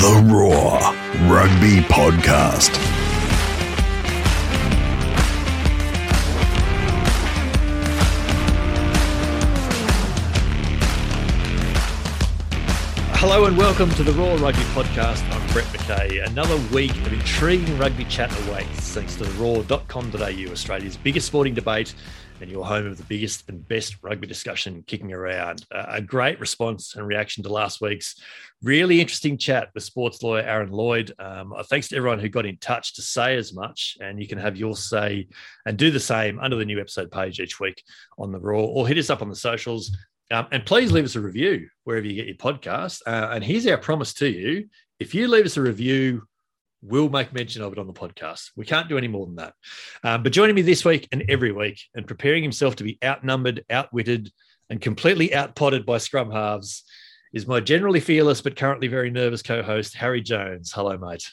The Roar Rugby Podcast. Hello and welcome to the Roar Rugby Podcast. I'm Brett McKay. Another week of intriguing rugby chat awaits thanks to the roar.com.au, Australia's biggest sporting debate and your home of the biggest and best rugby discussion kicking around. Uh, a great response and reaction to last week's really interesting chat with sports lawyer Aaron Lloyd. Um, uh, thanks to everyone who got in touch to say as much, and you can have your say and do the same under the new episode page each week on the Roar, or hit us up on the socials um, and please leave us a review wherever you get your podcast. Uh, and here's our promise to you if you leave us a review, we'll make mention of it on the podcast. We can't do any more than that. Um, but joining me this week and every week and preparing himself to be outnumbered, outwitted, and completely outpotted by scrum halves is my generally fearless but currently very nervous co host, Harry Jones. Hello, mate.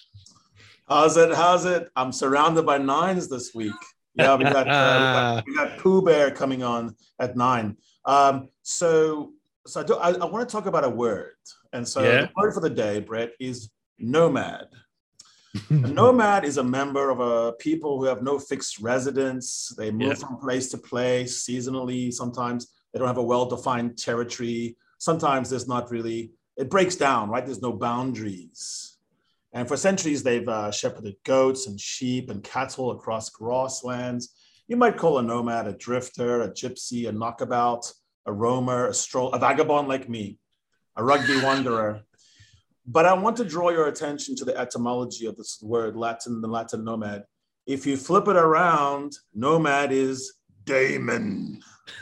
How's it? How's it? I'm surrounded by nines this week. Yeah, we got, uh, we got, we got Pooh Bear coming on at nine. Um, so, so I, do, I, I want to talk about a word, and so yeah. the word for the day, Brett, is nomad. a nomad is a member of a people who have no fixed residence. They move yeah. from place to place seasonally. Sometimes they don't have a well-defined territory. Sometimes there's not really. It breaks down, right? There's no boundaries. And for centuries, they've uh, shepherded goats and sheep and cattle across grasslands. You might call a nomad a drifter, a gypsy, a knockabout, a roamer, a stroll, a vagabond like me, a rugby wanderer. But I want to draw your attention to the etymology of this word, Latin, the Latin nomad. If you flip it around, nomad is daemon.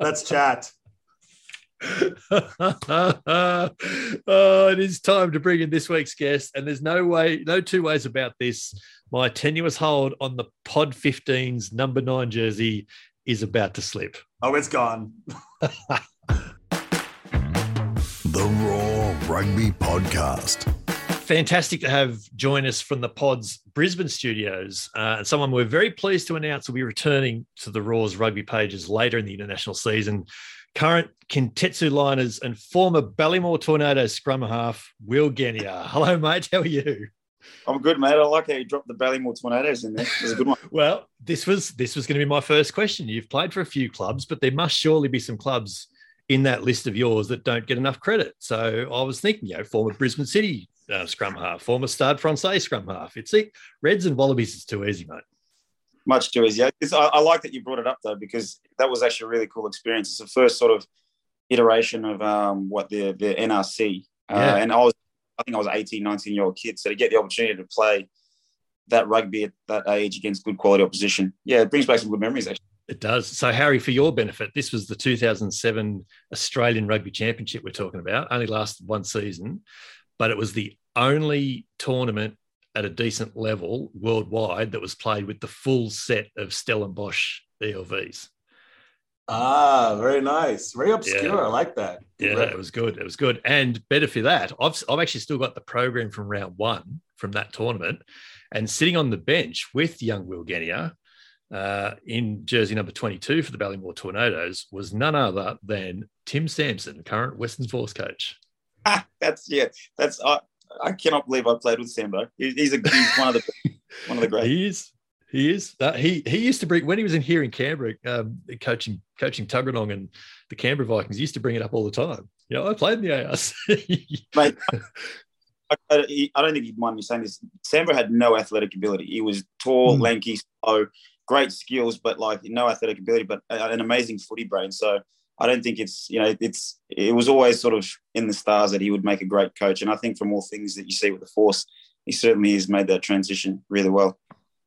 Let's chat. oh, it is time to bring in this week's guest, and there's no way, no two ways about this. My tenuous hold on the Pod 15's number nine jersey is about to slip. Oh, it's gone. Rugby Podcast. Fantastic to have join us from the Pod's Brisbane studios, uh, and someone we're very pleased to announce will be returning to the Roar's rugby pages later in the international season current Kintetsu Liners and former Ballymore Tornadoes scrum half, Will Genia. Hello, mate. How are you? I'm good, mate. I like how you dropped the Ballymore Tornadoes in there. It was a good one. well, this was this was going to be my first question. You've played for a few clubs, but there must surely be some clubs in that list of yours that don't get enough credit. So I was thinking, you know, former Brisbane City uh, scrum half, former Stade Francais scrum half. It's like Reds and Wallabies is too easy, mate much too easy. I, I, like that you brought it up though because that was actually a really cool experience. It's the first sort of iteration of um, what the the NRC, uh, yeah. and I was I think I was 18, 19 year old kid, so to get the opportunity to play that rugby at that age against good quality opposition, yeah, it brings back some good memories actually. It does. So, Harry, for your benefit, this was the 2007 Australian Rugby Championship we're talking about. Only lasted one season, but it was the only tournament at a decent level worldwide that was played with the full set of Stellenbosch ELVs. Ah, very nice. Very obscure. Yeah. I like that. Yeah, it was good. It was good. And better for that, I've, I've actually still got the program from round one from that tournament. And sitting on the bench with young Will Genia uh, in jersey number 22 for the Ballymore Tornadoes was none other than Tim Sampson, current Western Force coach. Ah, that's, yeah, that's, uh, I cannot believe I played with Sambo. He's a he's one of the one of the great. He is. He is. Uh, he he used to bring when he was in here in Canberra, um, coaching coaching Tuggeranong and the Canberra Vikings. He used to bring it up all the time. You know, I played in the AS. Mate, I, I, I, don't think you'd mind me saying this. Sambo had no athletic ability. He was tall, mm. lanky, slow, great skills, but like no athletic ability, but an amazing footy brain. So I don't think it's you know it's it was always sort of in the stars that he would make a great coach, and I think from all things that you see with the Force, he certainly has made that transition really well.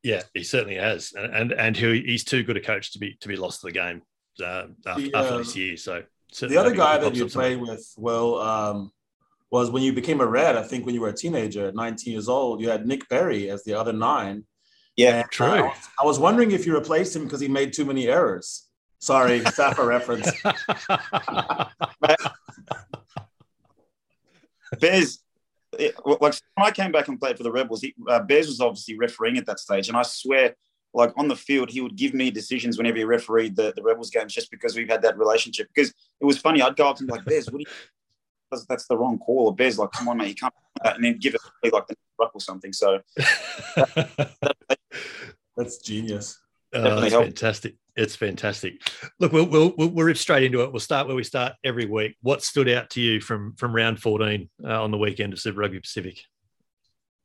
Yeah, he certainly has, and and, and he, he's too good a coach to be to be lost to the game uh, after, the, after this year. So the other guy that you played with, well, um, was when you became a Red. I think when you were a teenager, 19 years old, you had Nic Berry as the other nine. Yeah, and, true. Uh, I was wondering if you replaced him because he made too many errors. Sorry, Safa reference. Bears, like when I came back and played for the Rebels, he, uh, Bears was obviously refereeing at that stage, and I swear like on the field, he would give me decisions whenever he refereed the, the Rebels games just because we've had that relationship. Because it was funny, I'd go up to him like, Bez, what do you that's, that's the wrong call. Or Bez, like, come on, mate, you can't and then give it like the ruck or something. So that's genius. Oh, that's fantastic. It's fantastic. Look, we'll, we'll, we'll, we'll rip straight into it. We'll start where we start every week. What stood out to you from from round 14 uh, on the weekend of Super Rugby Pacific?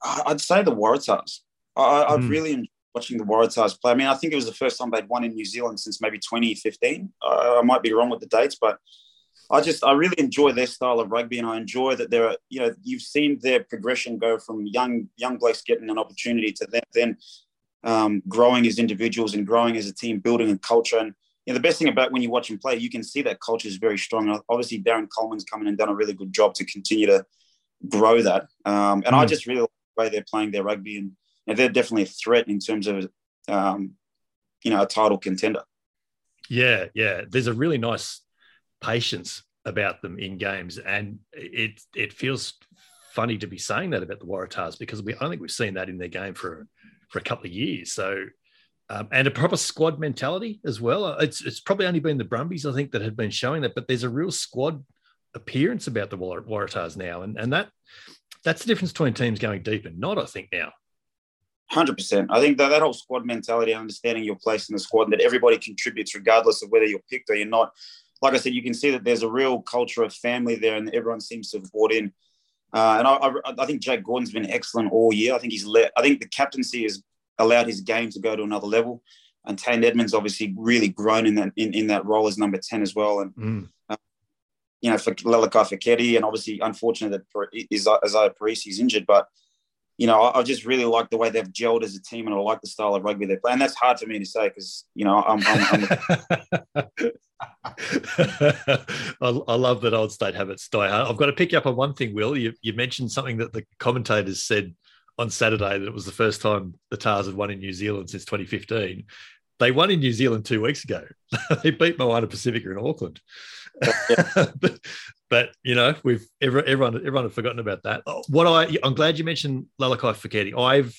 I'd say the Waratahs. I, I've mm. really enjoyed watching the Waratahs play. I mean, I think it was the first time they'd won in New Zealand since maybe 2015. Uh, I might be wrong with the dates, but I just I really enjoy their style of rugby, and I enjoy that there are you know you've seen their progression go from young young blokes getting an opportunity to then then um, growing as individuals and growing as a team, building a culture. And you know, the best thing about when you watch them play, you can see that culture is very strong. Obviously, Darren Coleman's coming and done a really good job to continue to grow that. Um, and mm. I just really like the way they're playing their rugby, and you know, they're definitely a threat in terms of um, you know a title contender. Yeah, yeah. There's a really nice patience about them in games, and it it feels funny to be saying that about the Waratahs because we I don't think we've seen that in their game for for a couple of years. So, um, and a proper squad mentality as well. It's it's probably only been the Brumbies I think that have been showing that, but there's a real squad appearance about the Waratahs now, and and that that's the difference between teams going deep and not. I think now. Hundred percent. I think that that whole squad mentality, understanding your place in the squad, and that everybody contributes regardless of whether you're picked or you're not. Like I said, you can see that there's a real culture of family there, and everyone seems to have bought in. Uh, and I, I, I, think Jake Gordon's been excellent all year. I think he's let. I think the captaincy has allowed his game to go to another level. And Tane Edmed obviously really grown in that in, in that role as number ten as well. And mm. uh, you know, for Lalakai Foketi, and obviously unfortunate that Izaia Perese's injured, but you know, I, I, just really like the way they've gelled as a team, and I like the style of rugby they play. And that's hard for me to say because you know I'm. I'm, I'm love that old state habits die hard. I've got to pick you up on one thing, Will. You, you mentioned something that the commentators said on Saturday that it was the first time the Tahs had won in New Zealand since 2015. They won in New Zealand two weeks ago. they beat Moana Pacifica in Auckland. but, you know, we've everyone everyone had forgotten about that. Uh, what I I'm glad you mentioned Lalakai Foketi. I've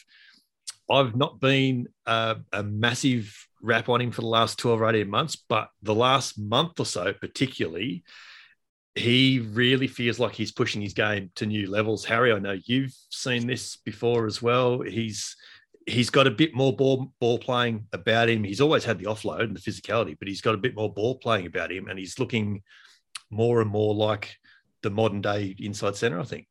I've not been a massive rap on him for the last 12 or 18 months, but the last month or so, particularly, he really feels like he's pushing his game to new levels. Harry, I know you've seen this before as well. He's he's got a bit more ball ball playing about him. He's always had the offload and the physicality, but he's got a bit more ball playing about him, and he's looking more and more like the modern day inside center. I think.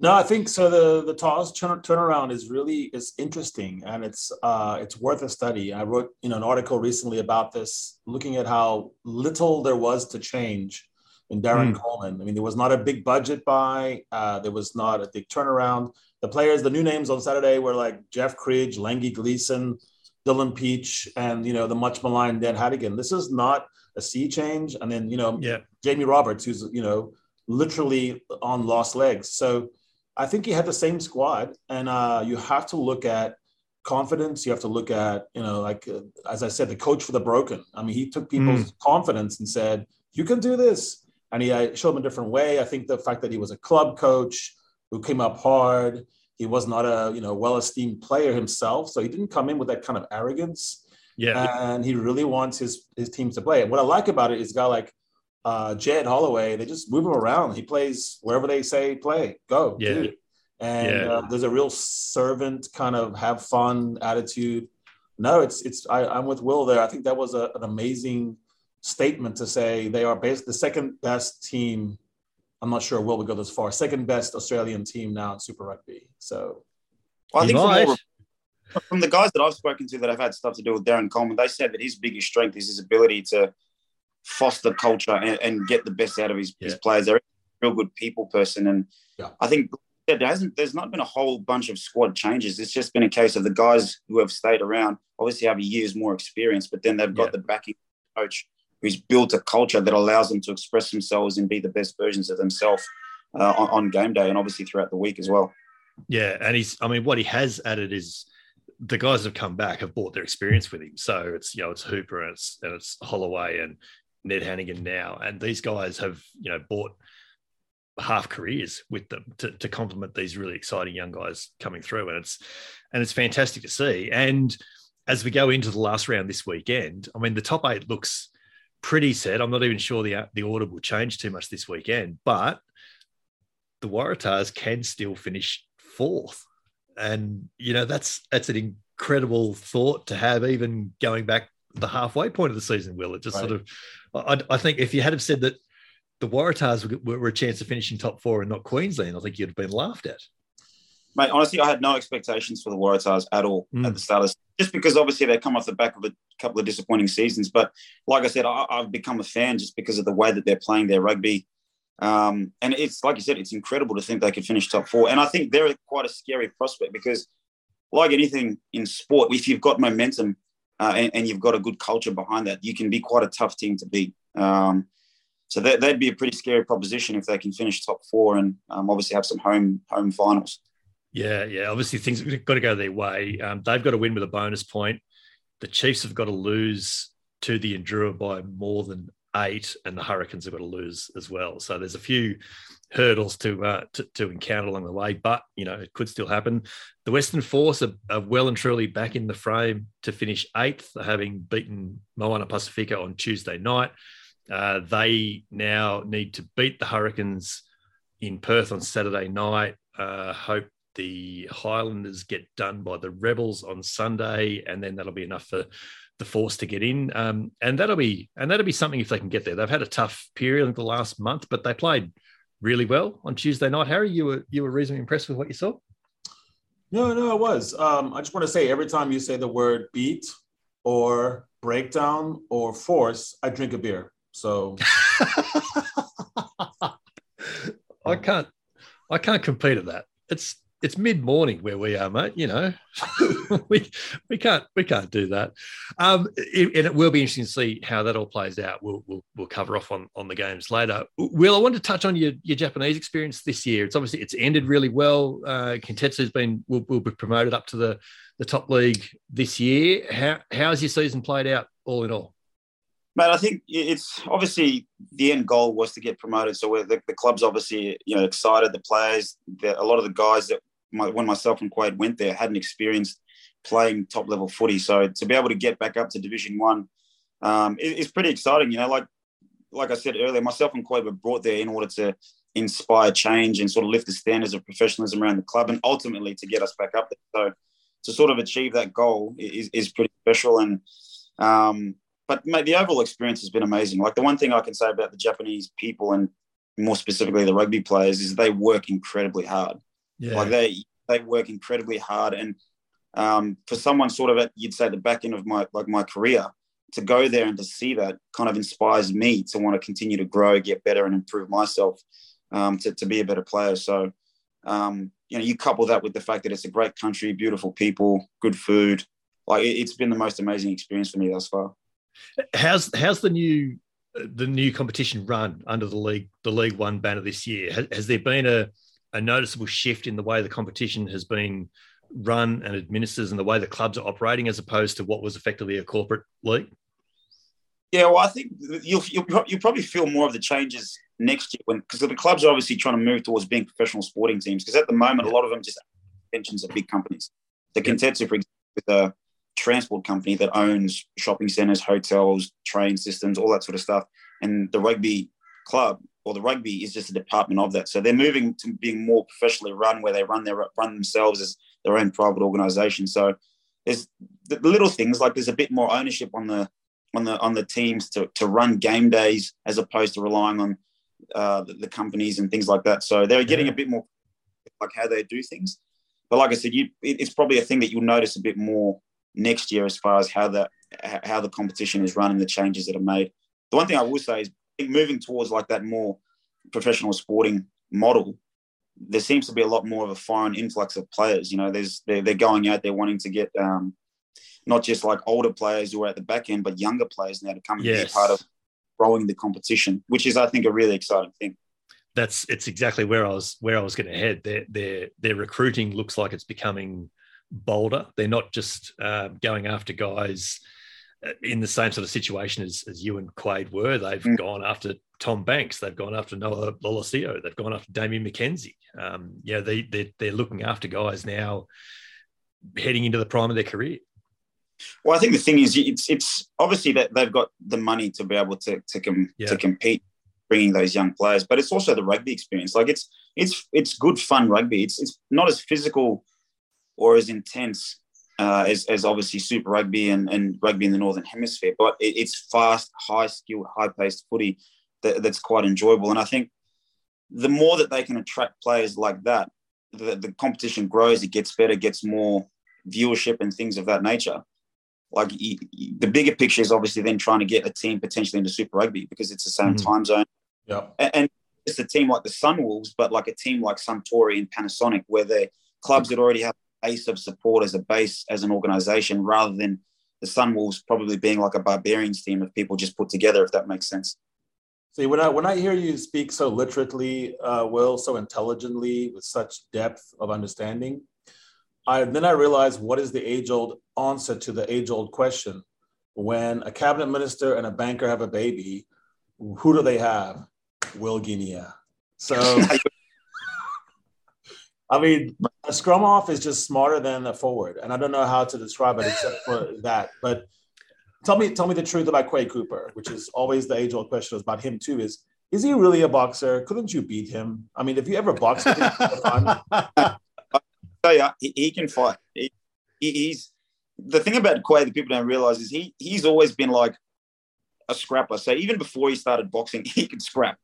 No, I think so. The the Tahs turn, turnaround is really is interesting, and it's uh, it's worth a study. I wrote you know an article recently about this, looking at how little there was to change in Darren mm. Coleman. I mean, there was not a big budget buy. Uh, there was not a big turnaround. The players, the new names on Saturday were like Jeff Cridge, Langi Gleeson, Dylan Pietsch, and you know the much maligned Dan Hadigan. This is not a sea change. And then you know, yeah. Jamie Roberts, who's you know literally on lost legs. So I think he had the same squad, and uh, you have to look at confidence. You have to look at you know, like uh, as I said, the coach for the broken. I mean, he took people's mm. confidence and said, "You can do this." and he I showed him a different way. I think the fact that he was a club coach who came up hard, he was not a you know well-esteemed player himself, so he didn't come in with that kind of arrogance. Yeah, and he really wants his his teams to play. And what I like about it is a guy like uh, Jed Holloway. They just move him around. He plays wherever they say play. Go. Yeah. And yeah. Uh, there's a real servant kind of have fun attitude. No, it's it's I, I'm with Will there. I think that was a, an amazing statement to say they are based the second best team. I'm not sure will we go this far. Second best Australian team now in Super Rugby. So, well, I think from, all, from, the guys that I've spoken to that have had stuff to do with Darren Coleman, they said that his biggest strength is his ability to foster culture and, and get the best out of his, yeah. his players. They're a real good people person, and yeah. I think there hasn't there's not been a whole bunch of squad changes. It's just been a case of the guys who have stayed around obviously have year's more experience, but then they've got yeah. the backing coach who's built a culture that allows them to express themselves and be the best versions of themselves uh, on, on, game day and obviously throughout the week as well. Yeah, and he's I mean what he has added is the guys have come back have brought their experience with him. So it's you know it's Hooper and it's and it's Holloway and Ned Hanigan now, and these guys have you know bought half careers with them to, to complement these really exciting young guys coming through, and it's and it's fantastic to see. And as we go into the last round this weekend, I mean, the top eight looks pretty set. I'm not even sure the the order will change too much this weekend, but the Waratahs can still finish fourth, and you know that's that's an incredible thought to have, even going back the halfway point of the season. Will it just right. sort of? I, I, think if you had have said that the Waratahs were, were, a chance of finishing top four and not Queensland, I think you'd have been laughed at. Mate, honestly, I had no expectations for the Waratahs at all mm. at the start of just because obviously they come off the back of a couple of disappointing seasons. But like I said, I, have become a fan just because of the way that they're playing their rugby. Um, and it's like you said, it's incredible to think they could finish top four. And I think they're quite a scary prospect because, like anything in sport, if you've got momentum uh, and, and, you've got a good culture behind that, you can be quite a tough team to beat. Um, so that, would be a pretty scary proposition if they can finish top four and um, obviously have some home home finals. Yeah, yeah. Obviously, things have got to go their way. Um, they've got to win with a bonus point. The Chiefs have got to lose to the Endura by more than eight, and the Hurricanes have got to lose as well. So there's a few hurdles to, uh, to, to encounter along the way, but you know it could still happen. The Western Force are, are, well and truly back in the frame to finish eighth, having beaten Moana Pacifica on Tuesday night. Uh, they now need to beat the Hurricanes in Perth on Saturday night. Uh, hope the Highlanders get done by the Rebels on Sunday, and then that'll be enough for the Force to get in. Um, and that'll be and that'll be something if they can get there. They've had a tough period in the last month, but they played really well on Tuesday night. Harry, you were you were reasonably impressed with what you saw. No, no, I was. Um, I just want to say every time you say the word beat or breakdown or force, I drink a beer. So I can't I can't compete at that. It's it's mid morning where we are, mate. You know, we we can't we can't do that. Um, it, and it will be interesting to see how that all plays out. We'll we'll, we'll cover off on, on the games later. Will, I want to touch on your, your Japanese experience this year. It's obviously it's ended really well. Uh, Kintetsu's been will, will be promoted up to the the top league this year. How how's your season played out all in all? Mate, I think it's obviously the end goal was to get promoted. So the, the club's obviously you know excited. The players, the, a lot of the guys that my, when myself and Quade went there hadn't experienced playing top level footy. So to be able to get back up to Division One um, is, is pretty exciting. You know, like like I said earlier, myself and Quade were brought there in order to inspire change and sort of lift the standards of professionalism around the club, and ultimately to get us back up there. So to sort of achieve that goal is, is pretty special. And um, but mate, the overall experience has been amazing. Like the one thing I can say about the Japanese people and more specifically the rugby players is they work incredibly hard. Yeah. Like they they work incredibly hard, and um, for someone sort of at you'd say the back end of my like my career to go there and to see that kind of inspires me to want to continue to grow, get better, and improve myself um, to to be a better player. So. Um, you know, you couple that with the fact that it's a great country, beautiful people, good food. Like it, it's been the most amazing experience for me thus far. How's how's the new the new competition run under the league the League One banner this year? Has, has there been a a noticeable shift in the way the competition has been run and administered and the way the clubs are operating as opposed to what was effectively a corporate league? Yeah, well, I think you'll, you'll, you'll probably feel more of the changes next year when because the clubs are obviously trying to move towards being professional sporting teams because at the moment a lot of them just pensions of big companies. The Kintetsu, for example, is a transport company that owns shopping centres, hotels, train systems, all that sort of stuff, and the rugby club or the rugby is just a department of that. So they're moving to being more professionally run, where they run their run themselves as their own private organisation. So there's the little things like there's a bit more ownership on the on the on the teams to to run game days as opposed to relying on uh, the, the, companies and things like that. So they're getting yeah. a bit more like how they do things. But like I said, you it, it's probably a thing that you'll notice a bit more next year as far as how the how the competition is run and the changes that are made. The one thing I will say is moving towards like that more professional sporting model, there seems to be a lot more of a foreign influx of players. You know, there's they're, they're going out there wanting to get um, not just like older players who are at the back end, but younger players now to come and yes. be part of growing the competition, which is, I think, a really exciting thing. That's it's exactly where I was where I was going to head. Their their their recruiting looks like it's becoming bolder. They're not just uh, going after guys in the same sort of situation as, as you and Quade were. They've mm. gone after Tom Banks. They've gone after Noah Lolesio. They've gone after Damian McKenzie. Um, yeah, they, they, they're looking after guys now heading into the prime of their career. Well, I think the thing is, it's it's obviously that they've got the money to be able to to com- Yeah. to compete, bringing those young players. But it's also the rugby experience. Like it's it's it's good fun rugby. It's it's not as physical or as intense uh, as as obviously Super Rugby and, and rugby in the Northern Hemisphere. But it, it's fast, high skilled, high paced footy that, that's quite enjoyable. And I think the more that they can attract players like that, the, the competition grows. It gets better, gets more viewership and things of that nature like y- y- the bigger picture is obviously then trying to get a team potentially into Super Rugby because it's the same Mhm. time zone. Yeah. And, and it's a team like the Sunwolves, but like a team like Suntory and Panasonic, where they're clubs that already have base of support as a base as an organization, rather than the Sun Sunwolves probably being like a barbarians team of people just put together, if that makes sense. See, when I when I hear you speak so literately, uh, Will, so intelligently, with such depth of understanding, I then I realize what is the age-old answer to the age-old question: When a cabinet minister and a banker have a baby, who do they have? Will Genia. So, I mean, a scrum off is just smarter than a forward, and I don't know how to describe it except for that. But tell me, tell me the truth about Quade Cooper, which is always the age-old question about him too. Is is he really a boxer? Couldn't you beat him? I mean, if you ever boxed him, fun, Oh he, he can fight. He- he's the thing about Quade that people don't realize is he he's always been like a scrapper. So even before he started boxing, he could scrap,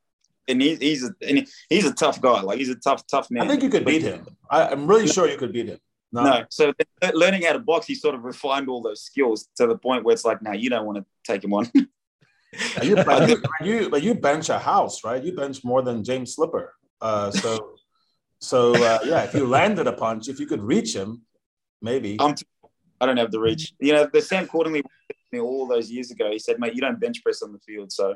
and he, he's a and he- he's a tough guy. Like he's a tough tough man. I think you could beat him. I, I'm really sure you could beat him. No, No, so learning how to box, he sort of refined all those skills to the point where it's like, no, you don't want to take him on. You, but you, you, but you bench a house, right? You bench more than James Slipper. Uh, so, so uh, yeah, if you landed a punch, if you could reach him, maybe. I'm too, I don't have the reach. You know, the Sam me all those years ago. He said, mate, you don't bench press on the field. So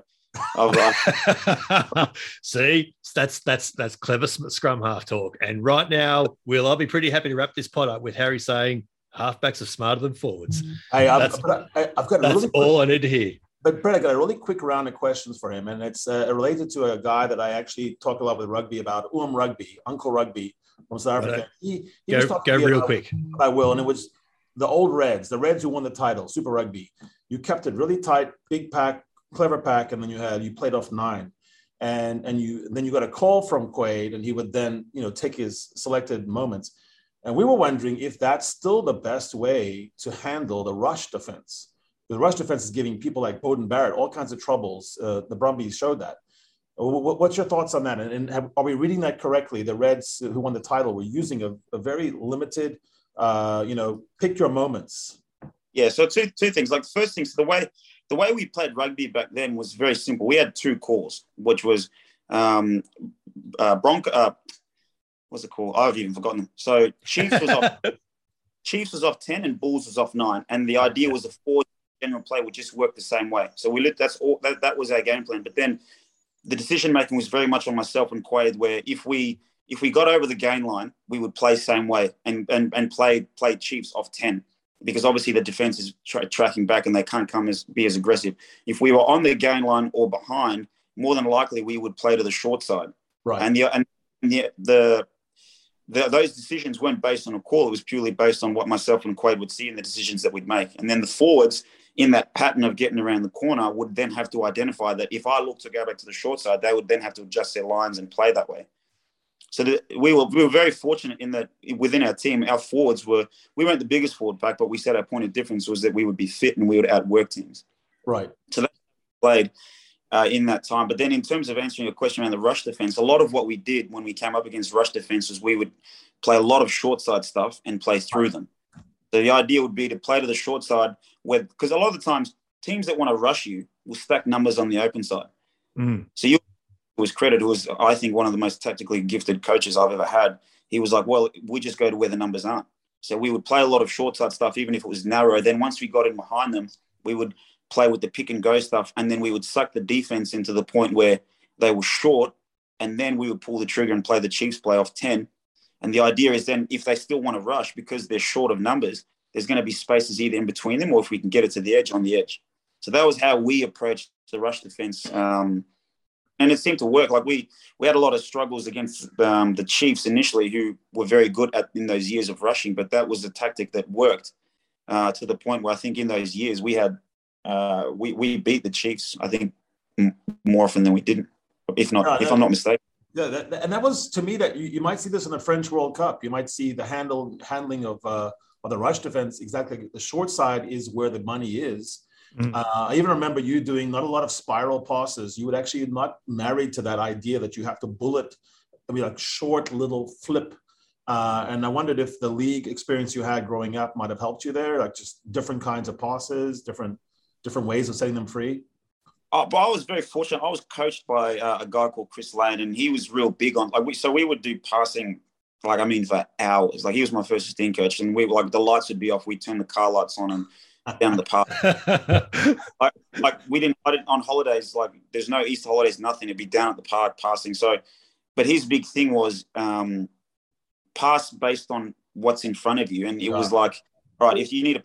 Uh, See, that's that's that's clever scrum half talk. And right now, Will, I'll be pretty happy to wrap this pod up with Harry saying halfbacks are smarter than forwards. Hey, I've, That's- I, I've got a That's really quick, all I need to hear. but Brett, I got a really quick round of questions for him, and it's uh, related to a guy that I actually talk a lot with rugby about, Um Rugby, Uncle Rugby from South Right. Africa. He, he Go, was talking go real about- quick. I will. And it was the old Reds, the Reds who won the title, Super Rugby. You kept it really tight, big pack, clever pack, and then you had you played off nine, and and you then you got a call from Quade, and he would then you know take his selected moments, and we were wondering if that's still the best way to handle the rush defense. The rush defense is giving people like Beauden Barrett all kinds of troubles. Uh, the Brumbies showed that. Wh- What's your thoughts on that? And, and have, are we reading that correctly? The Reds who won the title were using a, a very limited uh, you know, pick your moments. yeah. So two two things. Like the first thing, so the way the way we played rugby back then was very simple. We had two calls, which was um, uh, Bronco. Uh, what's it called? I've even forgotten. them. So Chiefs was off. Chiefs was off ten and Bulls was off nine, and the idea was the four general play would just work the same way. So we lit. That's all. That, that was our game plan. But then the decision making was very much on myself and Quade, where if we if we got over the gain line, we would play same way and and and play play Chiefs off ten because obviously the defense is tra- tracking back and they can't come as be as aggressive. If we were on the gain line or behind, more than likely we would play to the short side. Right. And the and the, the the those decisions weren't based on a call. It was purely based on what myself and Quade would see in the decisions that we'd make. And then the forwards in that pattern of getting around the corner would then have to identify that if I look to go back to the short side, they would then have to adjust their lines and play that way. So the, we were we were very fortunate in that within our team, our forwards were we weren't the biggest forward pack, but we said our point of difference was that we would be fit and we would outwork teams Right. So that played uh, in that time. But then, in terms of answering your question around the rush defense, a lot of what we did when we came up against rush defense was we would play a lot of short side stuff and play through them. So the idea would be to play to the short side, where because a lot of the times teams that want to rush you will stack numbers on the open side. Mm. So you was credit, who was I think one of the most tactically gifted coaches I've ever had. He was like, well, we just go to where the numbers aren't. So we would play a lot of short side stuff, even if it was narrow. Then once we got in behind them, we would play with the pick and go stuff, and then we would suck the defense into the point where they were short, and then we would pull the trigger and play the Chiefs play off ten. And the idea is then if they still want to rush because they're short of numbers, there's going to be spaces either in between them or if we can get it to the edge on the edge. So that was how we approached the rush defense. Um, and it seemed to work. Like we we had a lot of struggles against um, the Chiefs initially, who were very good at in those years of rushing, but that was a tactic that worked. uh, to the point where I think in those years we had uh, we we beat the Chiefs. I think more often than we didn't, if not if. I'm not mistaken. Yeah, that- and that was to me that you, you might see this in the French World Cup. You might see the handle handling of uh, of the rush defense. Exactly, the short side is where the money is. Mm. Uh, I even remember you doing not a lot of spiral passes. You would actually not married to that idea that you have to bullet. I mean, like short little flip. Uh, and I wondered if the league experience you had growing up might have helped you there, like just different kinds of passes, different different ways of setting them free. Uh, but I was very fortunate. I was coached by uh, a guy called Chris Lane, and he was real big on like we. So we would do passing, like I mean, for hours. Like he was my first assistant coach, and we were like the lights would be off. We'd turn the car lights on and down the path. like, like we didn't I didn't- on holidays. Like there's no Easter holidays, nothing. It'd be down at the park passing. So, but his big thing was um, pass based on what's in front of you, and it was like, all right, if you need a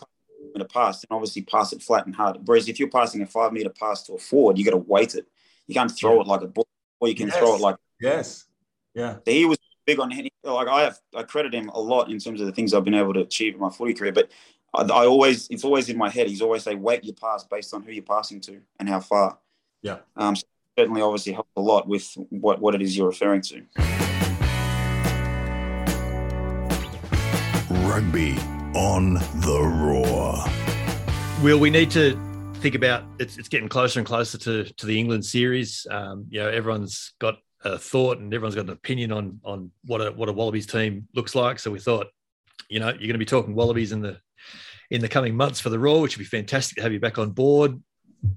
to pass, then obviously pass it flat and hard. Whereas if you're passing a five meter pass to a forward, you got to weight it. You can't throw it like a ball, or you can Yes. throw it like. Yes. Yeah. He was big on like I have I credit him a lot in terms of the things I've been able to achieve in my footy career. But I, I always it's always in my head. He's always say weight your pass based on who you're passing to and how far. Yeah. Um, so certainly, obviously, helped a lot with what what it is you're referring to. Rugby on the Roar. Will we need to think about it's, it's getting closer and closer to to the England series. Um, you know, everyone's got a thought and everyone's got an opinion on on what a what a Wallabies team looks like. So we thought, you know, you're going to be talking Wallabies in the in the coming months for the Roar, which would be fantastic to have you back on board.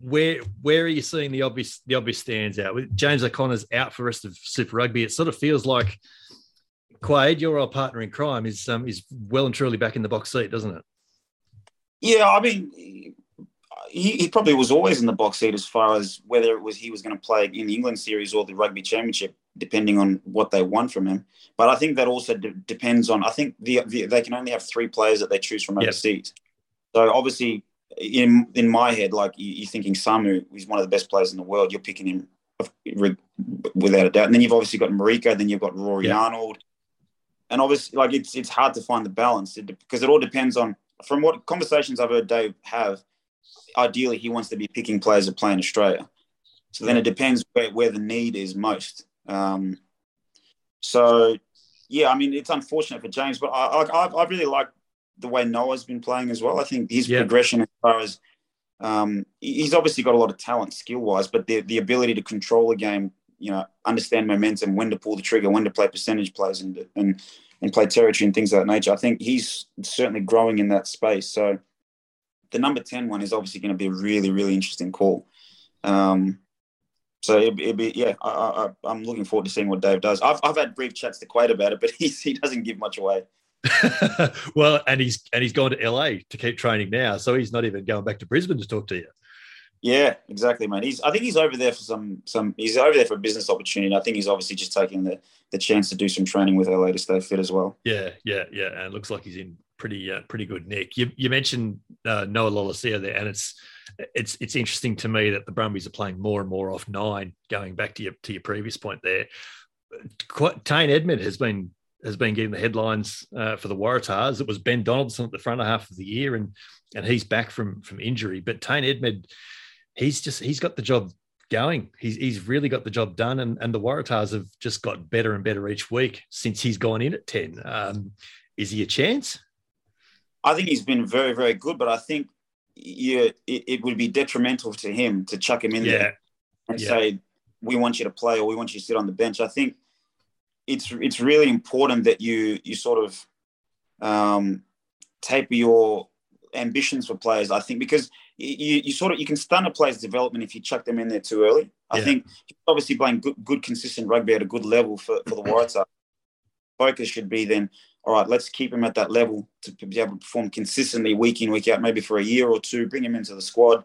Where where are you seeing the obvious the obvious stands out? With James O'Connor's out for the rest of Super Rugby, it sort of feels like Quade, your old partner in crime, is um, is well and truly back in the box seat, doesn't it? Yeah, I mean, he, he probably was always in the box seat as far as whether it was he was going to play in the England series or the Rugby Championship, depending on what they want from him. But I think that also de- depends on. I think the, the they can only have three players that they choose from Yep. overseas. So obviously, in in my head, like you, you're thinking Samu, is one of the best players in the world. You're picking him without a doubt. And then you've obviously got Marika, then you've got Rory Yeah. Arnold, and obviously, like it's it's hard to find the balance because it all depends on from what conversations I've heard Dave have. Ideally, he wants to be picking players that play in Australia. So then it depends where, where the need is most. Um, so, yeah, I mean, it's unfortunate for James, but I, I, I really like the way Noah's been playing as well. I think his Yeah. progression as far as um, he's obviously got a lot of talent skill wise, but the, the ability to control a game, you know, understand momentum, when to pull the trigger, when to play percentage plays and, and, and play territory and things of that nature. I think he's certainly growing in that space. So the number 10 one is obviously going to be a really, really interesting call. Um, so it'd, it'd be, yeah, I, I, I'm looking forward to seeing what Dave does. I've, I've had brief chats to Quade about it, but he's, he doesn't give much away. well, and he's and he's gone to LA to keep training now, so he's not even going back to Brisbane to talk to you. Yeah, exactly, man. He's I think he's over there for some some he's over there for a business opportunity. I think he's obviously just taking the the chance to do some training with LA to stay fit as well. Yeah, yeah, yeah, and it looks like he's in pretty uh, pretty good nick. You you mentioned uh, Noah Lolesio there, and it's it's it's interesting to me that the Brumbies are playing more and more off nine. Going back to your to your previous point there, Qu- Tane Edmed has been has been getting the headlines uh, for the Waratahs. It was Ben Donaldson at the front half of the year, and and he's back from from injury. But Tane Edmed, he's just he's got the job going. He's he's really got the job done, and and the Waratahs have just got better and better each week since he's gone in at ten. Um, is he a chance? I think he's been very very good, but I think yeah, it, it would be detrimental to him to chuck him in Yeah, there and yeah. say we want you to play or we want you to sit on the bench. I think it's it's really important that you you sort of um, taper your ambitions for players. I think because you, you sort of you can stun a player's development if you chuck them in there too early. I Yeah. think obviously playing good, good consistent rugby at a good level for, for the Waratahs. Focus should be then, all right, let's keep him at that level to be able to perform consistently week in, week out, maybe for a year or two, bring him into the squad,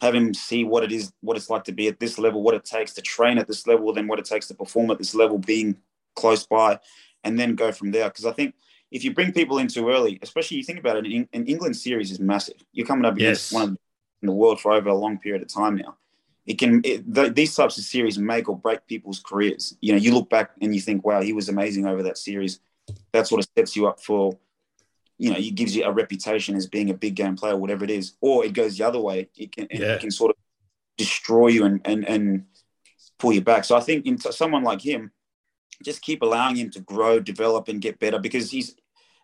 have him see what it is, what it's like to be at this level, what it takes to train at this level, then what it takes to perform at this level, being close by, and then go from there. Because I think if you bring people in too early, especially you think about it, an, an England series is massive. You're coming up against Yes. one the in the world for over a long period of time now. It can it, th- these types of series make or break people's careers. You know, you look back and you think, wow, he was amazing over that series. That sort of sets you up for you know, it gives you a reputation as being a big game player, whatever it is, or it goes the other way. It can, yeah. it can sort of destroy you and, and, and pull you back. So I think in someone like him, just keep allowing him to grow, develop, and get better because he's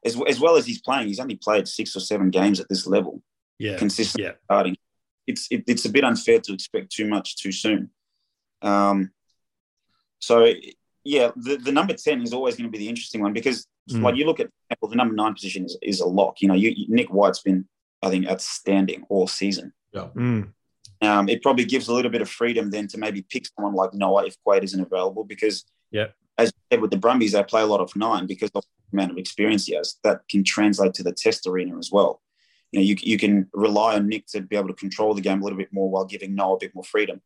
as, as well as he's playing. He's only played six or seven games at this level, yeah, consistently yeah. starting. It's it, it's a bit unfair to expect too much too soon. Um, so yeah, the, the number ten is always going to be the interesting one because mm. like you look at well, the number nine position is, is a lock. You know, you, Nick White's been I think outstanding all season. Yeah. Mm. Um, it probably gives a little bit of freedom then to maybe pick someone like Noah if Quade isn't available because yeah, as you said with the Brumbies, they play a lot of nine because of the amount of experience he has. That can translate to the test arena as well. You know, you, you can rely on Nick to be able to control the game a little bit more while giving Noah a bit more freedom.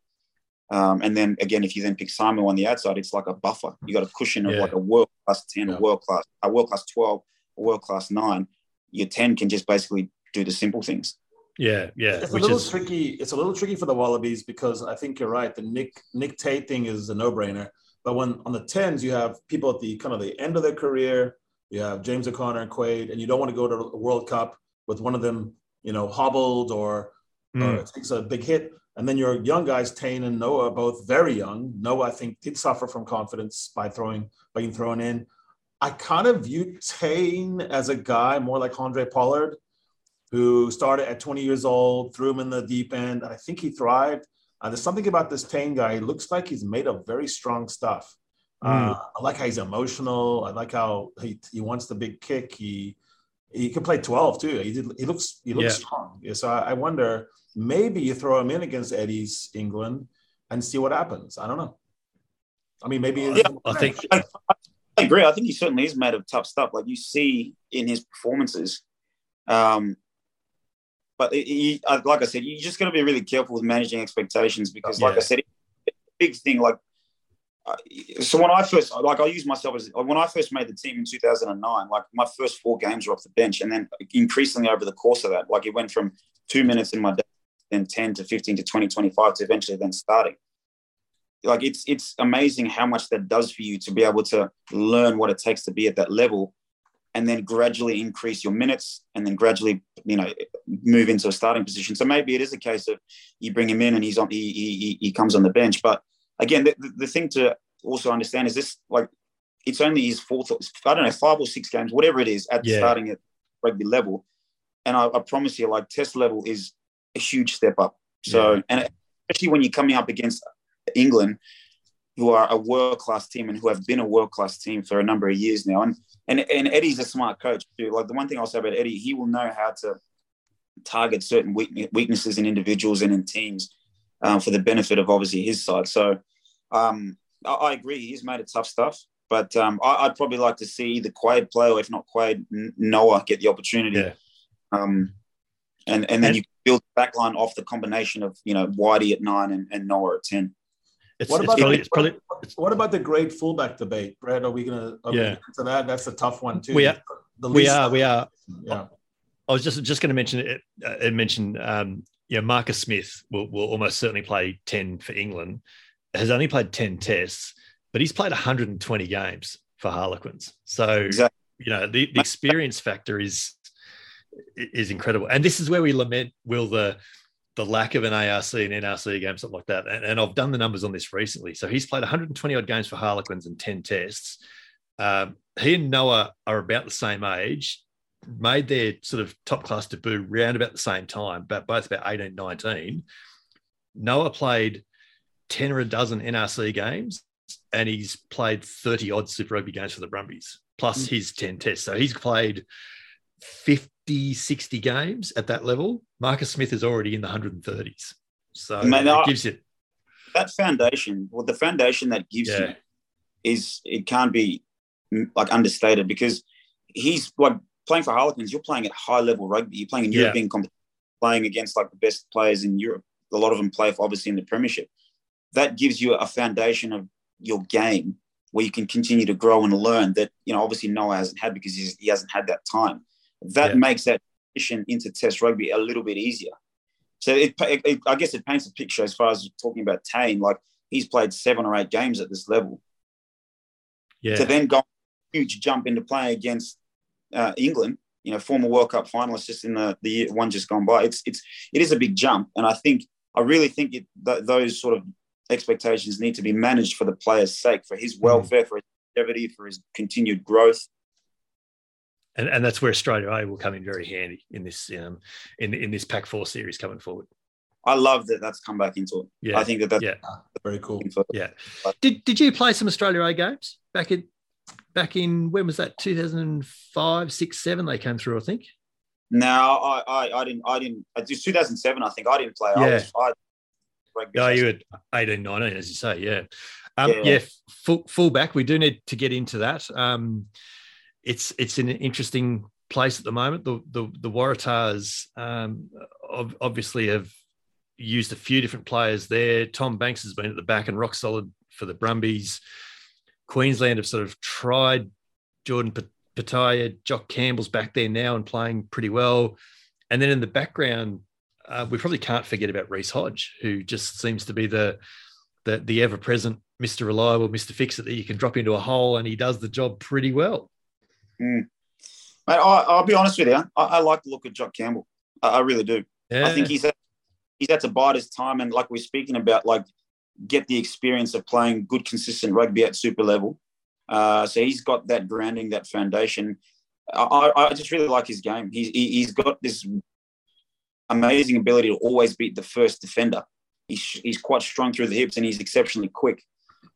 Um, and then again, if you then pick Simon on the outside, it's like a buffer. You got a cushion of yeah. like a world class ten, yeah. a world class, a world class twelve, a world class nine. Your ten can just basically do the simple things. Yeah, yeah. It's a little is... tricky. It's a little tricky for the Wallabies because I think you're right. The Nick Nick Tate thing is a no brainer. But when on the tens, you have people at the kind of the end of their career. You have James O'Connor and Quade, and you don't want to go to a World Cup with one of them, you know, hobbled or, mm. or takes a big hit. And then your young guys, Tane and Noah, both very young. Noah, I think, did suffer from confidence by throwing, by being thrown in. I kind of view Tane as a guy more like Andre Pollard, who started at 20 years old, threw him in the deep end. And I think he thrived. Uh, there's something about this Tane guy. He looks like he's made of very strong stuff. Mm. Uh, I like how he's emotional. I like how he, he wants the big kick. He he can play 12 too. He did, he looks he looks yeah. strong. Yeah, so I, I, wonder maybe you throw him in against Eddie's England and see what happens. I don't know. I mean, maybe yeah, I think I, I, agree. I think he certainly is made of tough stuff. Like you see in his performances. Um, but he, like I said, you're just got to be really careful with managing expectations because, like yeah. I said, big thing. Like, uh, so when I first, like, I use myself as when I first made the team in 2009. Like, my first four games were off the bench, and then increasingly over the course of that, like, it went from two minutes in my day, then 10 to 15 to 20, 25 to eventually then starting. Like, it's it's amazing how much that does for you to be able to learn what it takes to be at that level and then gradually increase your minutes and then gradually you know move into a starting position so maybe it is a case of you bring him in and he's on he he, he comes on the bench but again the, the thing to also understand is this like it's only his fourth i don't know five or six games whatever it is at yeah. starting at rugby level and I, I, promise you like test level is a huge step up so yeah. and especially when you're coming up against england who are a world class team and who have been a world class team for a number of years now. And and and Eddie's a smart coach too. Like the one thing I'll say about Eddie, he will know how to target certain weaknesses in individuals and in teams um, for the benefit of obviously his side. So um, I, I, agree, he's made it tough stuff. But um, I, would probably like to see the Quade play, or if not Quade, Noah get the opportunity. Yeah. Um, and and then and, you build the backline off the combination of you know Whitey at nine and, and Noah at ten. It's, what, about probably, the, probably, what about the great fullback debate, Brad? Are we gonna are yeah. to that? That's a tough one too. We are. we are. We are. Yeah. I was just just going to mention it. Uh, mention um, yeah, Marcus Smith will, will almost certainly play ten for England. Has only played ten tests, but he's played 120 games for Harlequins. So exactly. you know the, the experience factor is is incredible. And this is where we lament will the the lack of an ARC and NRC game, something like that. And, and, I've done the numbers on this recently. So he's played 120 odd games for Harlequins and 10 tests. Um, he and Noah are about the same age, made their sort of top class debut around about the same time, but both about 18, 19. Noah played 10 or a dozen NRC games and he's played 30 odd Super Rugby games for the Brumbies, plus mm. his 10 tests. So he's played 50, 60 games at that level. Marcus Smith is already in the 130s. So Man, it gives it that foundation. Well, the foundation that gives yeah. you is it can't be like understated because he's like playing for Harlequins. You're playing at high level rugby. You're playing in yeah. European competition, playing against like the best players in Europe. A lot of them play, for, obviously, in the Premiership. That gives you a foundation of your game where you can continue to grow and learn. That you know, obviously, Noah hasn't had because he hasn't had that time that yeah. makes that transition into Test rugby a little bit easier. So it, it, I guess it paints a picture as far as talking about Tane. like he's played seven or eight games at this level. Yeah. To then go huge jump into playing against uh, England, you know, former World Cup finalist just in the the year, one just gone by. It's it's it is a big jump, and I think I really think it, th- those sort of expectations need to be managed for the player's sake, for his welfare, mm. for his longevity, for his continued growth. And, and that's where Australia A will come in very handy in this um, in in this Pac Four series coming forward. I love that that's come back into it. Yeah, I think that that's yeah. very cool. Yeah. Did Did you play some Australia A games back in back in when was that? Two thousand and five, six, seven. They came through, I think. No, I, I, I didn't. I didn't. It was 2007. I think I didn't play. Yeah. I was, I, yeah, you were 18, 19, as you say. Yeah. Um, yeah. yeah, full, full back. We do need to get into that. Um, it's it's an interesting place at the moment. The the, the Waratahs um, obviously have used a few different players there. Tom Banks has been at the back and rock solid for the Brumbies. Queensland have sort of tried Jordan Petaia, Jock Campbell's back there now and playing pretty well. And then in the background, uh, we probably can't forget about Reece Hodge, who just seems to be the the, the ever present Mr. Reliable, Mr. Fix It that you can drop into a hole and he does the job pretty well. Mm. Mate, I, will be honest with you. I, I, like the look of Jock Campbell. I, I really do. Yeah. I think he's had, he's had to bide his time and like we're speaking about, like get the experience of playing good, consistent rugby at super level. Uh, so he's got that grounding, that foundation. I, I just really like his game. He's he, he's got this amazing ability to always beat the first defender. He's, he's quite strong through the hips and he's exceptionally quick.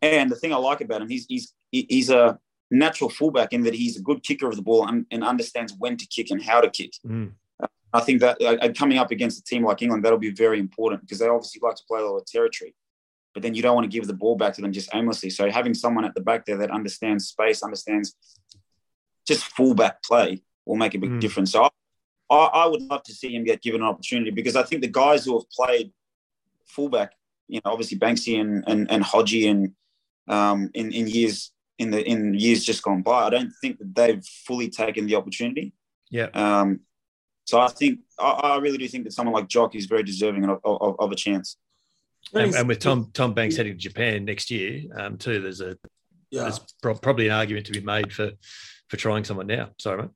And the thing I like about him, he's he's he's a natural fullback in that he's a good kicker of the ball and, and understands when to kick and how to kick. Mm. Uh, I think that uh, coming up against a team like England, that'll be very important because they obviously like to play a lot of territory but then you don't want to give the ball back to them just aimlessly. So having someone at the back there that understands space, understands just fullback play will make a big mm. difference. So I, I, would love to see him get given an opportunity because I think the guys who have played fullback, you know, obviously Banksy and and, and Hodgie and um, in in years in the in years just gone by, I don't think that they've fully taken the opportunity. Yeah. Um, so I think I, I really do think that someone like Jock is very deserving of, of, of a chance. And, and, with Tom Tom Banks heading to Japan next year, um, too, there's a yeah. there's pro- probably an argument to be made for for trying someone now. Sorry, mate.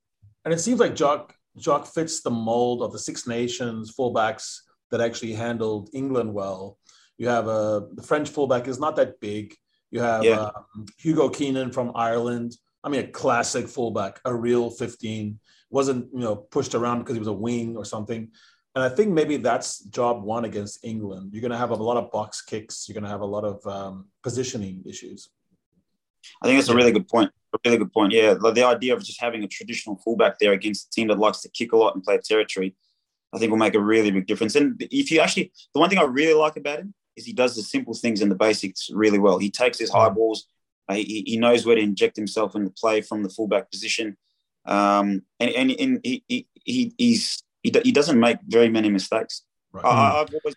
And it seems like Jock Jock fits the mold of the Six Nations fullbacks that actually handled England well. You have a uh, the French fullback is not that big. You have yeah. um, Hugo Keenan from Ireland. I mean, a classic fullback, a real 15. Wasn't you know pushed around because he was a wing or something. And I think maybe that's job one against England. You're going to have a lot of box kicks. You're going to have a lot of um, positioning issues. I think that's a really good point. A really good point. Yeah, the idea of just having a traditional fullback there against a team that likes to kick a lot and play territory, I think will make a really big difference. And if you actually, the one thing I really like about him is he does the simple things and the basics really well. He takes his high balls. Uh, he, he knows where to inject himself in the play from the fullback position. Um, and, and, and he, he, he's he, he doesn't make very many mistakes. Right. I, hmm. I've always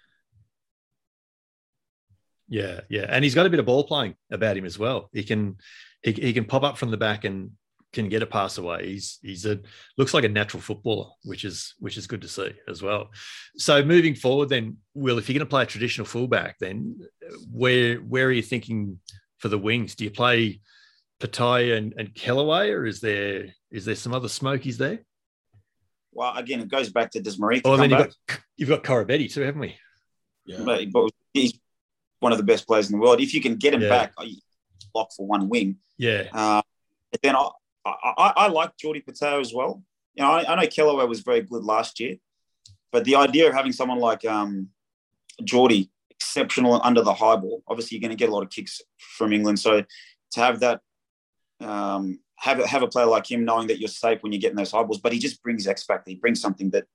yeah, yeah, and he's got a bit of ball playing about him as well. He can he, he can pop up from the back and can get a pass away. He's he's a looks like a natural footballer, which is which is good to see as well. So moving forward, then, Will, if you're going to play a traditional fullback, then where where are you thinking for the wings? Do you play Petaia and, and Kellaway, or is there is there some other smokies there? Well, again, it goes back to does Marika. Oh, then you've got you've got Koroibete too, haven't we? Yeah. But, but, he's one of the best players in the world. If you can get him yeah. back, lock for one wing. Yeah. Uh, then I, I, I like Geordie Petaia as well. You know, I, I know Kellaway was very good last year, but the idea of having someone like um, Geordie exceptional under the high ball, obviously you're going to get a lot of kicks from England. So to have that um, have a, have a player like him knowing that you're safe when you're getting those high balls, but he just brings X factor. He brings something that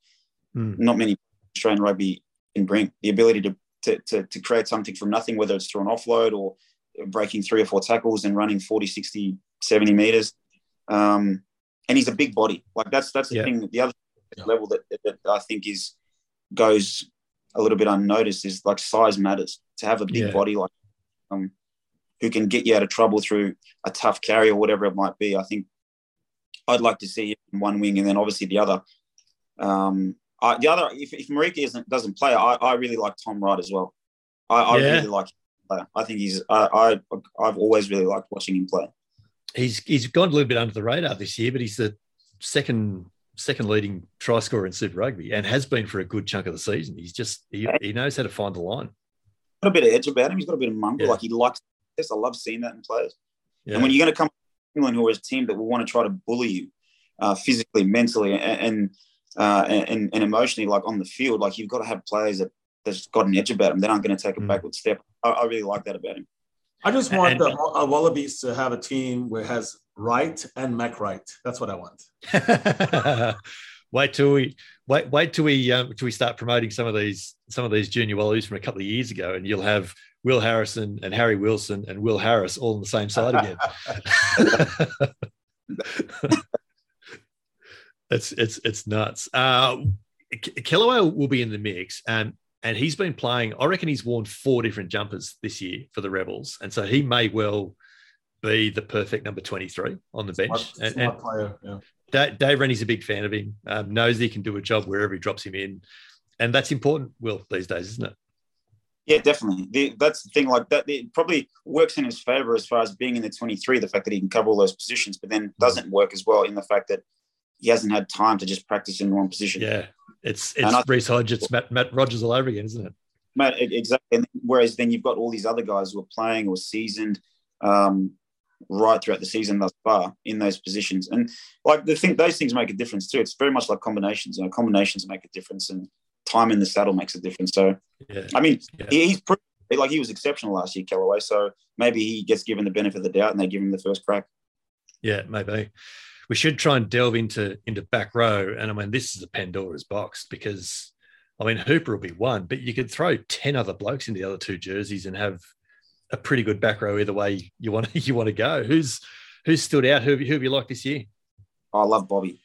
mm. not many Australian rugby can bring. The ability to, to, to, to, create something from nothing, whether it's through an offload or breaking three or four tackles and running 40, 60, 70 meters. Um, and he's a big body. Like that's, that's the yeah. thing. The other yeah. level that, that I think is goes a little bit unnoticed is like size matters to have a big yeah. body like um, who can get you out of trouble through a tough carry or whatever it might be. I think I'd like to see one wing and then obviously the other. Um, I, the other, if, if Marika isn't, doesn't play, I, I really like Tom Wright as well. I, I yeah. really like him I think he's, I, I, I've always really liked watching him play. He's, he's gone a little bit under the radar this year, but he's the second second leading try scorer in Super Rugby and has been for a good chunk of the season. He's just he, he knows how to find the line. Got a bit of edge about him. He's got a bit of mongrel. Yeah. Like he likes this. I love seeing that in players. Yeah. And when you're going to come to England, who are a team that will want to try to bully you uh, physically, mentally, and and, uh, and and emotionally, like on the field, like you've got to have players that that's got an edge about them. That aren't going to take a Mm. backward step. I, I really like that about him. I just want And- the uh, Wallabies to have a team where it has Wright and Mac Wright. That's what I want. wait till we wait wait till we um, till we start promoting some of these some of these junior wallabies from a couple of years ago, and you'll have Will Harrison and Harry Wilson and Will Harris all on the same side again. it's it's it's nuts. Uh, Kellaway will be in the mix, and and he's been playing. I reckon he's worn four different jumpers this year for the Rebels, and so he may well be the perfect number twenty three on the bench. Smart, And- smart and player. Yeah. Dave Rennie's a big fan of him. Um, knows he can do a job wherever he drops him in, and that's important. Will these days, isn't it? Yeah, definitely. The, that's the thing. Like that, it probably works in his favor as far as being in the 23. The fact that he can cover all those positions, but then doesn't work as well in the fact that he hasn't had time to just practice in one position. Yeah, it's it's I- Reece Hodge, it's Matt Matt Rogers all over again, isn't it? Mate, e- exactly. And whereas then you've got all these other guys who are playing or seasoned um, right throughout the season thus far in those positions. And like the thing, those things make a difference too. It's very much like combinations. You know, combinations make a difference, and time in the saddle makes a difference. So, Yeah, I mean, Yeah. he's pretty, like he was exceptional last year, Kellaway. So maybe he gets given the benefit of the doubt, and they give him the first crack. yeah, maybe. We should try and delve into into back row, and I mean this is a Pandora's box because I mean Hooper will be one, but you could throw ten other blokes in the other two jerseys and have a pretty good back row either way you want you want to go. Who's who's stood out? Who have you, who have you liked this year? I love Bobby.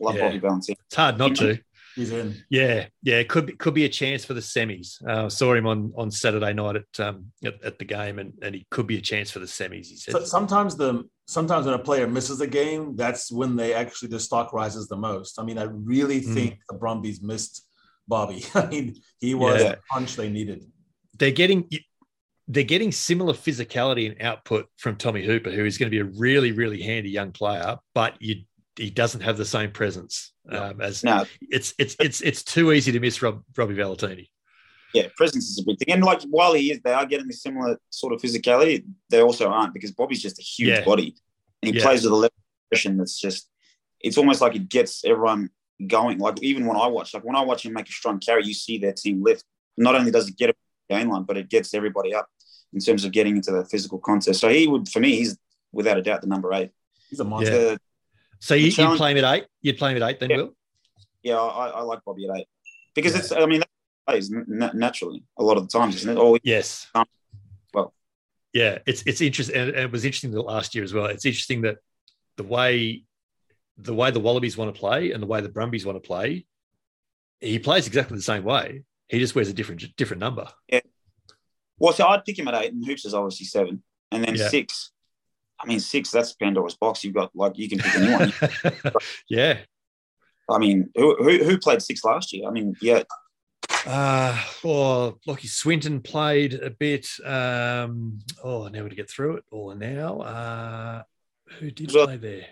Love Yeah. Bobby Valetini. It's hard not to. He's in. Yeah, yeah, it could be could be a chance for the semis. Uh, saw him on on Saturday night at um at, at the game, and, and he could be a chance for the semis. He said, So sometimes the sometimes when a player misses a game, that's when they actually the stock rises the most. I mean, I really Mm. think the Brumbies missed Bobby. I mean, he was Yeah. the punch they needed. they're getting they're getting similar physicality and output from Tommy Hooper, who is going to be a really really handy young player, but you he doesn't have the same presence Yeah. um, as No, it's it's it's it's too easy to miss Rob, Robbie Valetini. yeah, presence is a big thing. And like while he is, they are getting a similar sort of physicality. They also aren't because Bobby's just a huge Yeah. body, and he Yeah. plays with a level of aggression that's just. It's almost like it gets everyone going. Like even when I watch, like when I watch him make a strong carry, you see their team lift. Not only does it get a gain line, but it gets everybody up in terms of getting into the physical contest. So he would, for me, he's without a doubt the number eight. He's a monster. The- So you, you'd play him at eight. You'd play him at eight, then Yeah. Will. yeah, I, I like Bobby at eight because Yeah. it's. I mean, that plays na- naturally a lot of the times, isn't it? Or Yes. Um, well. yeah, it's it's interesting, and it was interesting that last year as well. It's interesting that the way the way the Wallabies want to play and the way the Brumbies want to play, he plays exactly the same way. He just wears a different different number. Yeah. Well, so I'd pick him at eight, and Hoops is obviously seven, and then Yeah. six. I mean, six. That's Pandora's box. You've got like you can pick anyone. yeah. I mean, who, who who played six last year? I mean, yeah, Uh, oh, Lachie Swinton played a bit. Um, oh, now to get through it all now. Uh, who did Well- play there?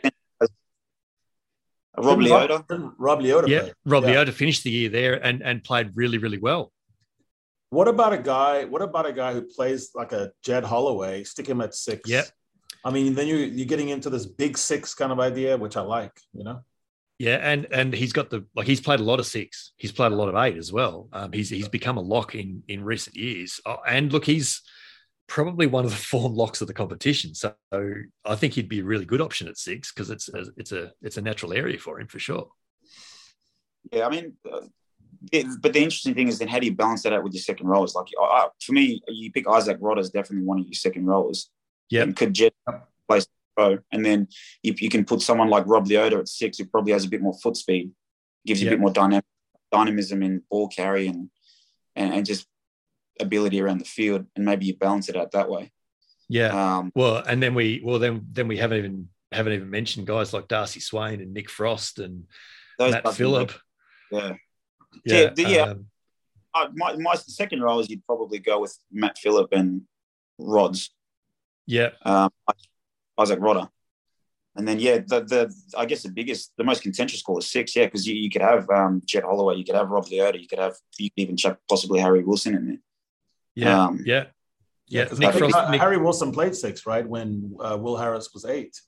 Rob Didn't Leota. Rob, Leota Yeah, play? Rob Yeah. Leota finished the year there and and played really, really well. What about a guy? What about a guy who plays like a Jed Holloway? Stick him at six. Yep. I mean, then you you're getting into this big six kind of idea, which I like. You know. Yeah, and and he's got the like he's played a lot of six. He's played a lot of eight as well. Um, he's he's become a lock in in recent years. Oh, and look, he's probably one of the form locks of the competition. So I think he'd be a really good option at six because it's a, it's a it's a natural area for him for sure. Yeah, I mean, uh, it, but the interesting thing is then how do you balance that out with your second rollers? Like, I, I- for me, you pick Izack Rodda as definitely one of your second rollers. Yep. And could Jet place pro, and then you, you can put someone like Rob Leota at six, who probably has a bit more foot speed, gives you Yep. a bit more dynamic, dynamism in ball carry and, and and just ability around the field, and maybe you balance it out that way. Yeah. Um, Well, and then we well then then we haven't even haven't even mentioned guys like Darcy Swain and Nick Frost and those Matt Phillip. yeah. Yeah, Yeah, the- yeah. um, my, my second is you'd probably go with Matt Phillip and Rods, yeah, um, Izack Rodda. And then yeah, the the I guess the biggest, the most contentious call is six. Yeah, because you, you could have um, Jed Holloway, you could have Rob Leota, you could have you could even chuck possibly Harry Wilson in there. Yeah, Um, yeah, yeah. 'cause Nick think, Frost, uh, Nick- Harry Wilson played six, right? When uh, Will Harris was eight.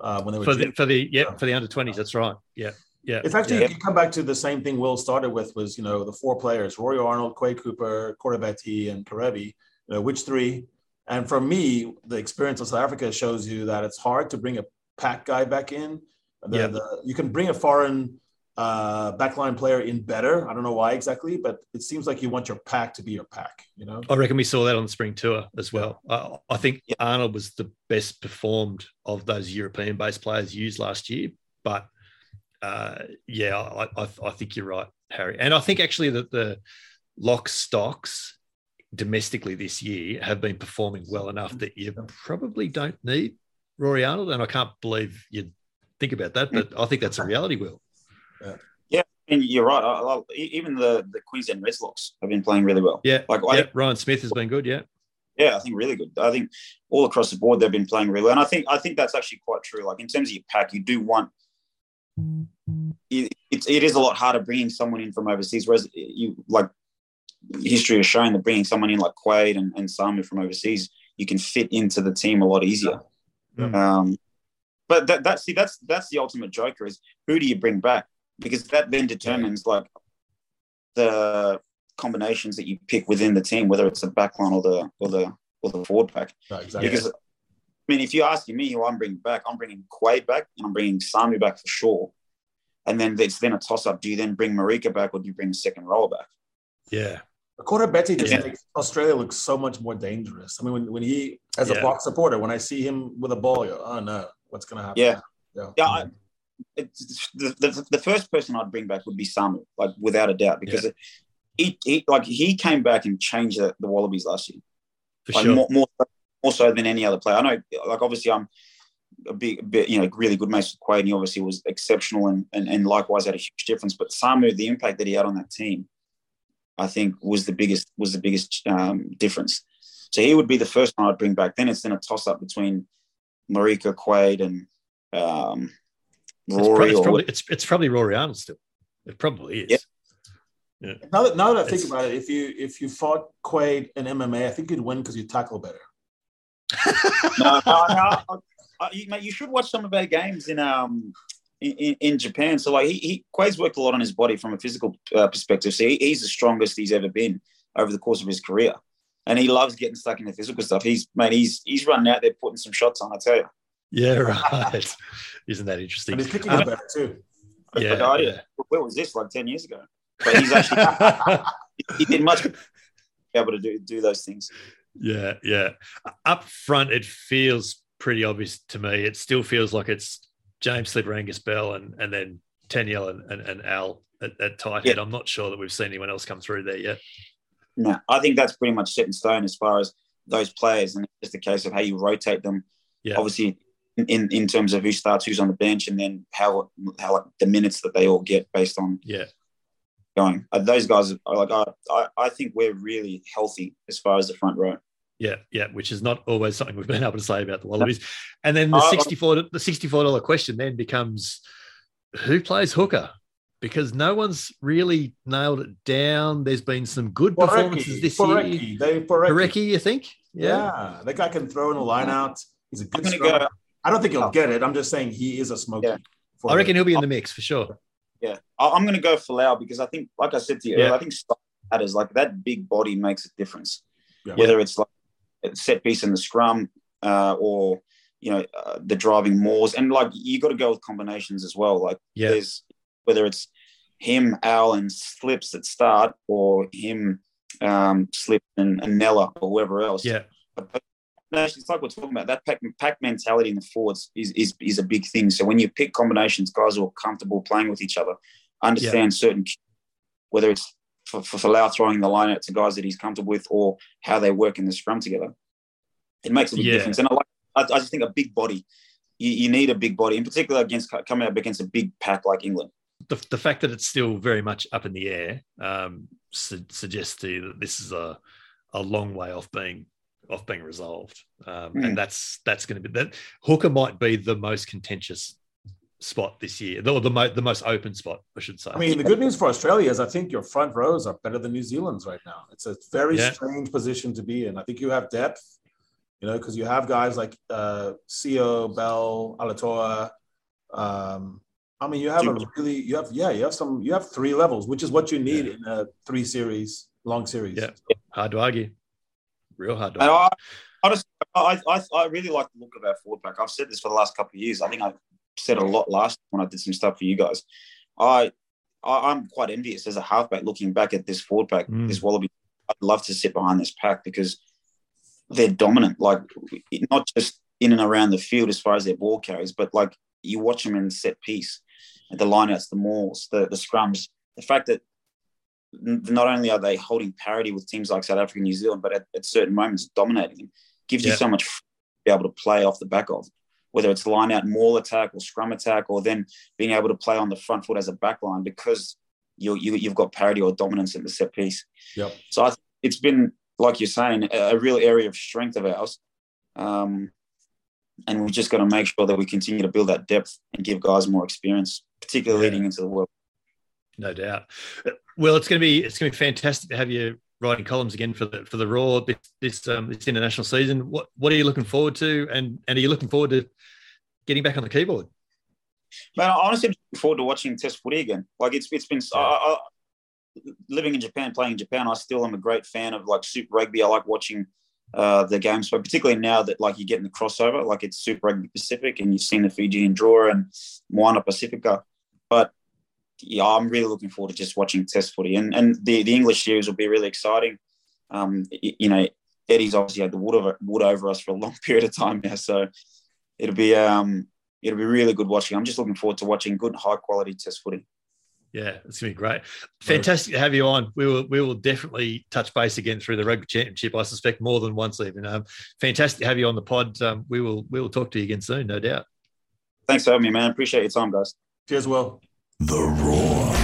Uh, when they were for the for the yeah for the under twenties. That's right. Yeah, yeah. It's actually Yeah. you come back to the same thing Will started with was you know the four players Rory Arnold, Quade Cooper, Corbett and Kerevi. You know which three? And for me, the experience of South Africa shows you that it's hard to bring a pack guy back in. The, Yeah. the, you can bring a foreign uh, backline player in better. I don't know why exactly, but it seems like you want your pack to be your pack. You know. I reckon we saw that on the spring tour as well. I, I think. Arnold was the best performed of those European-based players used last year. But uh, yeah, I, I, I think you're right, Harry. And I think actually that the lock stocks domestically this year have been performing well enough that you probably don't need Rory Arnold. And I can't believe you think about that, but I think that's a reality, Will. Yeah, and you're right. I, I, even the the Queensland Redslocks have been playing really well. Yeah. Like I yeah. Ryan Smith has been good. Yeah. Yeah, I think really good. I think all across the board they've been playing really well, and I think I think that's actually quite true. Like in terms of your pack, you do want it, it's it is a lot harder bringing someone in from overseas. Whereas you like history has shown that bringing someone in like Quade and, and Samu from overseas, you can fit into the team a lot easier. Yeah. Um, but that that's see that's that's the ultimate joker is who do you bring back because that then determines like the combinations that you pick within the team, whether it's the backline or the or the or the forward pack. Yeah, exactly. Because I mean, if you're asking me who I'm bringing back, I'm bringing Quade back and I'm bringing Sami back for sure. And then it's then a toss up. Do you then bring Marika back or do you bring the second rower back? Yeah. Koroibete just Yeah. makes Australia look so much more dangerous. I mean, when, when he, as a Yeah. box supporter, when I see him with a ball, you're, oh no, what's going to happen? Yeah. Yeah. Yeah, I, it's, the, the, the first person I'd bring back would be Samu, like without a doubt, because he, he like he came back and changed the, the Wallabies last year. For like sure. more, more more so than any other player. I know, like obviously, I'm a big, bit, you know, really good mates with Quade, and he obviously was exceptional, and, and and likewise had a huge difference. But Samu, the impact that he had on that team, I think was the biggest was the biggest um, difference. So he would be the first one I'd bring back. Then it's then a toss up between Marika Quade and um, It's, prob- Rory. it's or, probably, it's, it's probably Rory Arnold still. It probably is. Yeah. Now that, now that I think It's- about it, if you if you fought Quade in MMA, I think you'd win because you tackle better. no, no, no, I- I- you, mate, you should watch some of our games in um in, in, in Japan. So like he, he Quade's worked a lot on his body from a physical uh, perspective. So he, he's the strongest he's ever been over the course of his career, and he loves getting stuck in the physical stuff. He's man, he's he's running out there putting some shots on. I tell you. Yeah, right. Isn't that interesting? And he's kicking Um, it better too. Yeah, Like, oh, yeah. Where was this? Like ten years ago. But he's actually he did much be able to do do those things. Yeah, yeah. Up front, it feels pretty obvious to me. It still feels like it's James Slipper, Angus Bell, and and then Taniel and, and, and Al at, at tight head. I'm not sure that we've seen anyone else come through there yet. No, I think that's pretty much set in stone as far as those players, and it's just a case of how you rotate them. Yeah. Obviously, in in terms of who starts, who's on the bench, and then how how like, the minutes that they all get based on Yeah, going. Uh, those guys are like I I think we're really healthy as far as the front row. Yeah, yeah. Which is not always something we've been able to say about the Wallabies. And then the uh, Oh, sixty four the sixty four dollar question then becomes who plays hooker. Because no one's really nailed it down. There's been some good performances Porecki, this year. Porecki, Dave Porecki. Parecki, you think? Yeah. that guy can throw in a line out. He's a I'm good gonna go. I don't think he'll oh. get it. I'm just saying he is a smoker. Yeah. I reckon the- he'll be in the mix for sure. Yeah, I, I'm going to go for Lau because I think, like I said to you, Yeah. I think style matters. Like that big body makes a difference. Yeah. Whether it's like a set piece in the scrum uh, or you know uh, the driving moors, and like you got to go with combinations as well. Like Yeah. there's whether it's him, Al, and Slips that start, or him, um, Slip and, and Nella, or whoever else. Yeah. No, it's like we're talking about that pack, pack mentality in the forwards is, is is a big thing. So when you pick combinations, guys who are comfortable playing with each other, understand certain whether it's for, for Folau throwing the line out to guys that he's comfortable with, or how they work in the scrum together, it makes a big Yeah. difference. And I like, I, I just think a big body, you, you need a big body, in particular against coming up against a big pack like England. the, the fact that it's still very much up in the air um, su- suggests to you that this is a, a long way off being off being resolved, um, mm. and that's that's going to be that. Hooker might be the most contentious spot this year, or the, mo- the most open spot, I should say. I mean, the good news for Australia is I think your front rows are better than New Zealand's right now. It's a very yeah. strange position to be in. I think you have depth, you know, because you have guys like uh, Sio, Bell, Alaalatoa. Um, I mean, you have a really, you have, yeah, you have some, you have three levels, which is what you need yeah. in a three series, long series. Yeah, hard to argue. Real hard to argue. I, honestly, I, I, I really like the look of our forward pack. I've said this for the last couple of years. I think I said a lot last when I did some stuff for you guys. I, I am quite envious as a halfback looking back at this forward pack, mm. this Wallaby. I'd love to sit behind this pack because they're dominant. Like not just in and around the field as far as their ball carries, but like you watch them in set piece, the lineouts, the mauls, the the scrums. The fact that not only are they holding parity with teams like South Africa and New Zealand, but at, at certain moments dominating them, gives you so much to be able to play off the back of whether it's line out maul attack or scrum attack, or then being able to play on the front foot as a back line because you, you, have got parity or dominance in the set piece. Yep. So I, it's been, like you're saying, a, a real area of strength of ours. Um, and we've just got to make sure that we continue to build that depth and give guys more experience, particularly yeah. leading into the world. No doubt. Well, it's going to be it's going to be fantastic to have you writing columns again for the for the Roar this this, um, this international season. What what are you looking forward to, and and are you looking forward to getting back on the keyboard? Man, honestly, I'm looking forward to watching Test footy again. Like it's it's been yeah. I, I, living in Japan, playing in Japan. I still am a great fan of like Super Rugby. I like watching uh, the games, but particularly now that like you're getting the crossover, like it's Super Rugby Pacific, and you've seen the Fijian Drua and Moana Pacifica. But yeah, I'm really looking forward to just watching Test footy, and and the the English series will be really exciting. Um, you know, Eddie's obviously had the wood over wood over us for a long period of time now, so it'll be um it'll be really good watching. I'm just looking forward to watching good high quality Test footy. Yeah, it's gonna be great. Fantastic to have you on. We will we will definitely touch base again through the rugby championship. I suspect more than once even. Um, fantastic to have you on the pod. Um, we will we will talk to you again soon, no doubt. Thanks for having me, man. Appreciate your time, guys. Cheers, Will. The Roar.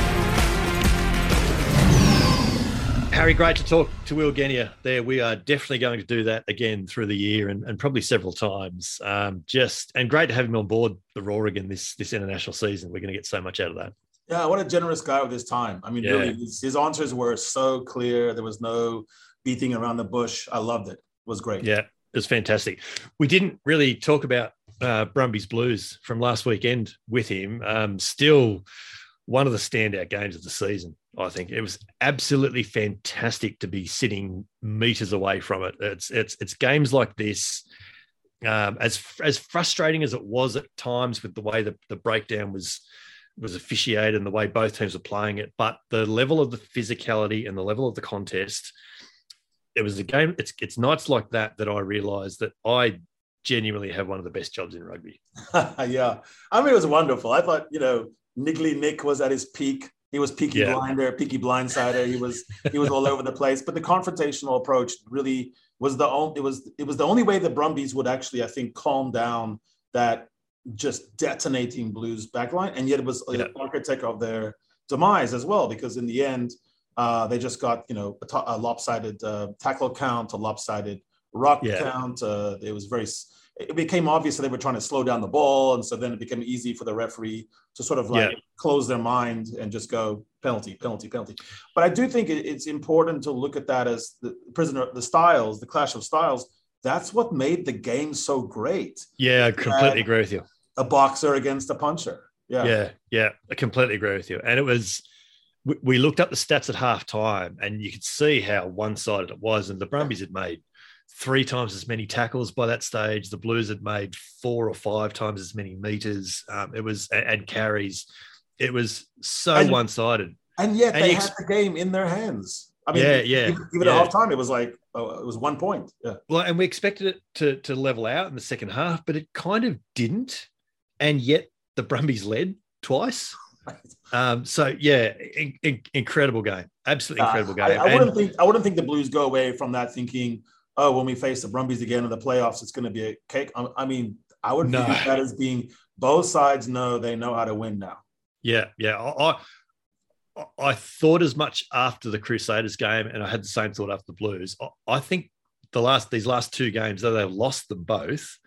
Harry, great to talk to Will Genia there. We are definitely going to do that again through the year and, and probably several times. Um, just and great to have him on board the Roar again this this international season. We're going to get so much out of that. Yeah, what a generous guy with his time. I mean, yeah. really, his, his, answers were so clear. There was no beating around the bush. I loved it. It was great. Yeah, it was fantastic. We didn't really talk about uh, Brumbies Blues from last weekend with him. Um, still one of the standout games of the season. I think it was absolutely fantastic to be sitting meters away from it. It's it's it's games like this. Um, as as frustrating as it was at times with the way the, the breakdown was was officiated and the way both teams were playing it, but the level of the physicality and the level of the contest, it was a game. It's it's nights like that that I realised that I genuinely have one of the best jobs in rugby. yeah. I mean, it was wonderful. I thought, you know, Niggly Nick was at his peak. He was peaky yeah. blinder, peaky blindsider. He was he was all over the place. But the confrontational approach really was the only it was it was the only way the Brumbies would actually, I think, calm down that just detonating Blues backline. And yet it was yeah. the architect of their demise as well, because in the end, uh, they just got you know a, t- a lopsided uh, tackle count, a lopsided rock yeah. count. Uh, it was very. It became obvious that they were trying to slow down the ball, and so then it became easy for the referee to sort of like yeah. close their mind and just go penalty, penalty, penalty. But I do think it's important to look at that as the prisoner, the styles, the clash of styles. That's what made the game so great. Yeah, I completely agree with you. A boxer against a puncher. Yeah, yeah, yeah. I completely agree with you. And it was we looked up the stats at half time and you could see how one sided it was. And the Brumbies had made three times as many tackles by that stage. The Blues had made four or five times as many meters. Um, it was and carries. It was so one sided. And yet and they ex- had the game in their hands. I mean, yeah, yeah. Even, even yeah. at half time, it was like oh, it was one point. Yeah. Well, and we expected it to to level out in the second half, but it kind of didn't. And yet the Brumbies led twice. Um, so yeah, in, in, incredible game, absolutely incredible game. I, I wouldn't think I wouldn't think the Blues go away from that thinking oh, when we face the Brumbies again in the playoffs, it's going to be a cake. I mean, I would no. view that as being both sides know they know how to win now. Yeah, yeah. I, I thought as much after the Crusaders game, and I had the same thought after the Blues. I, I think the last these last two games, though they've lost them both,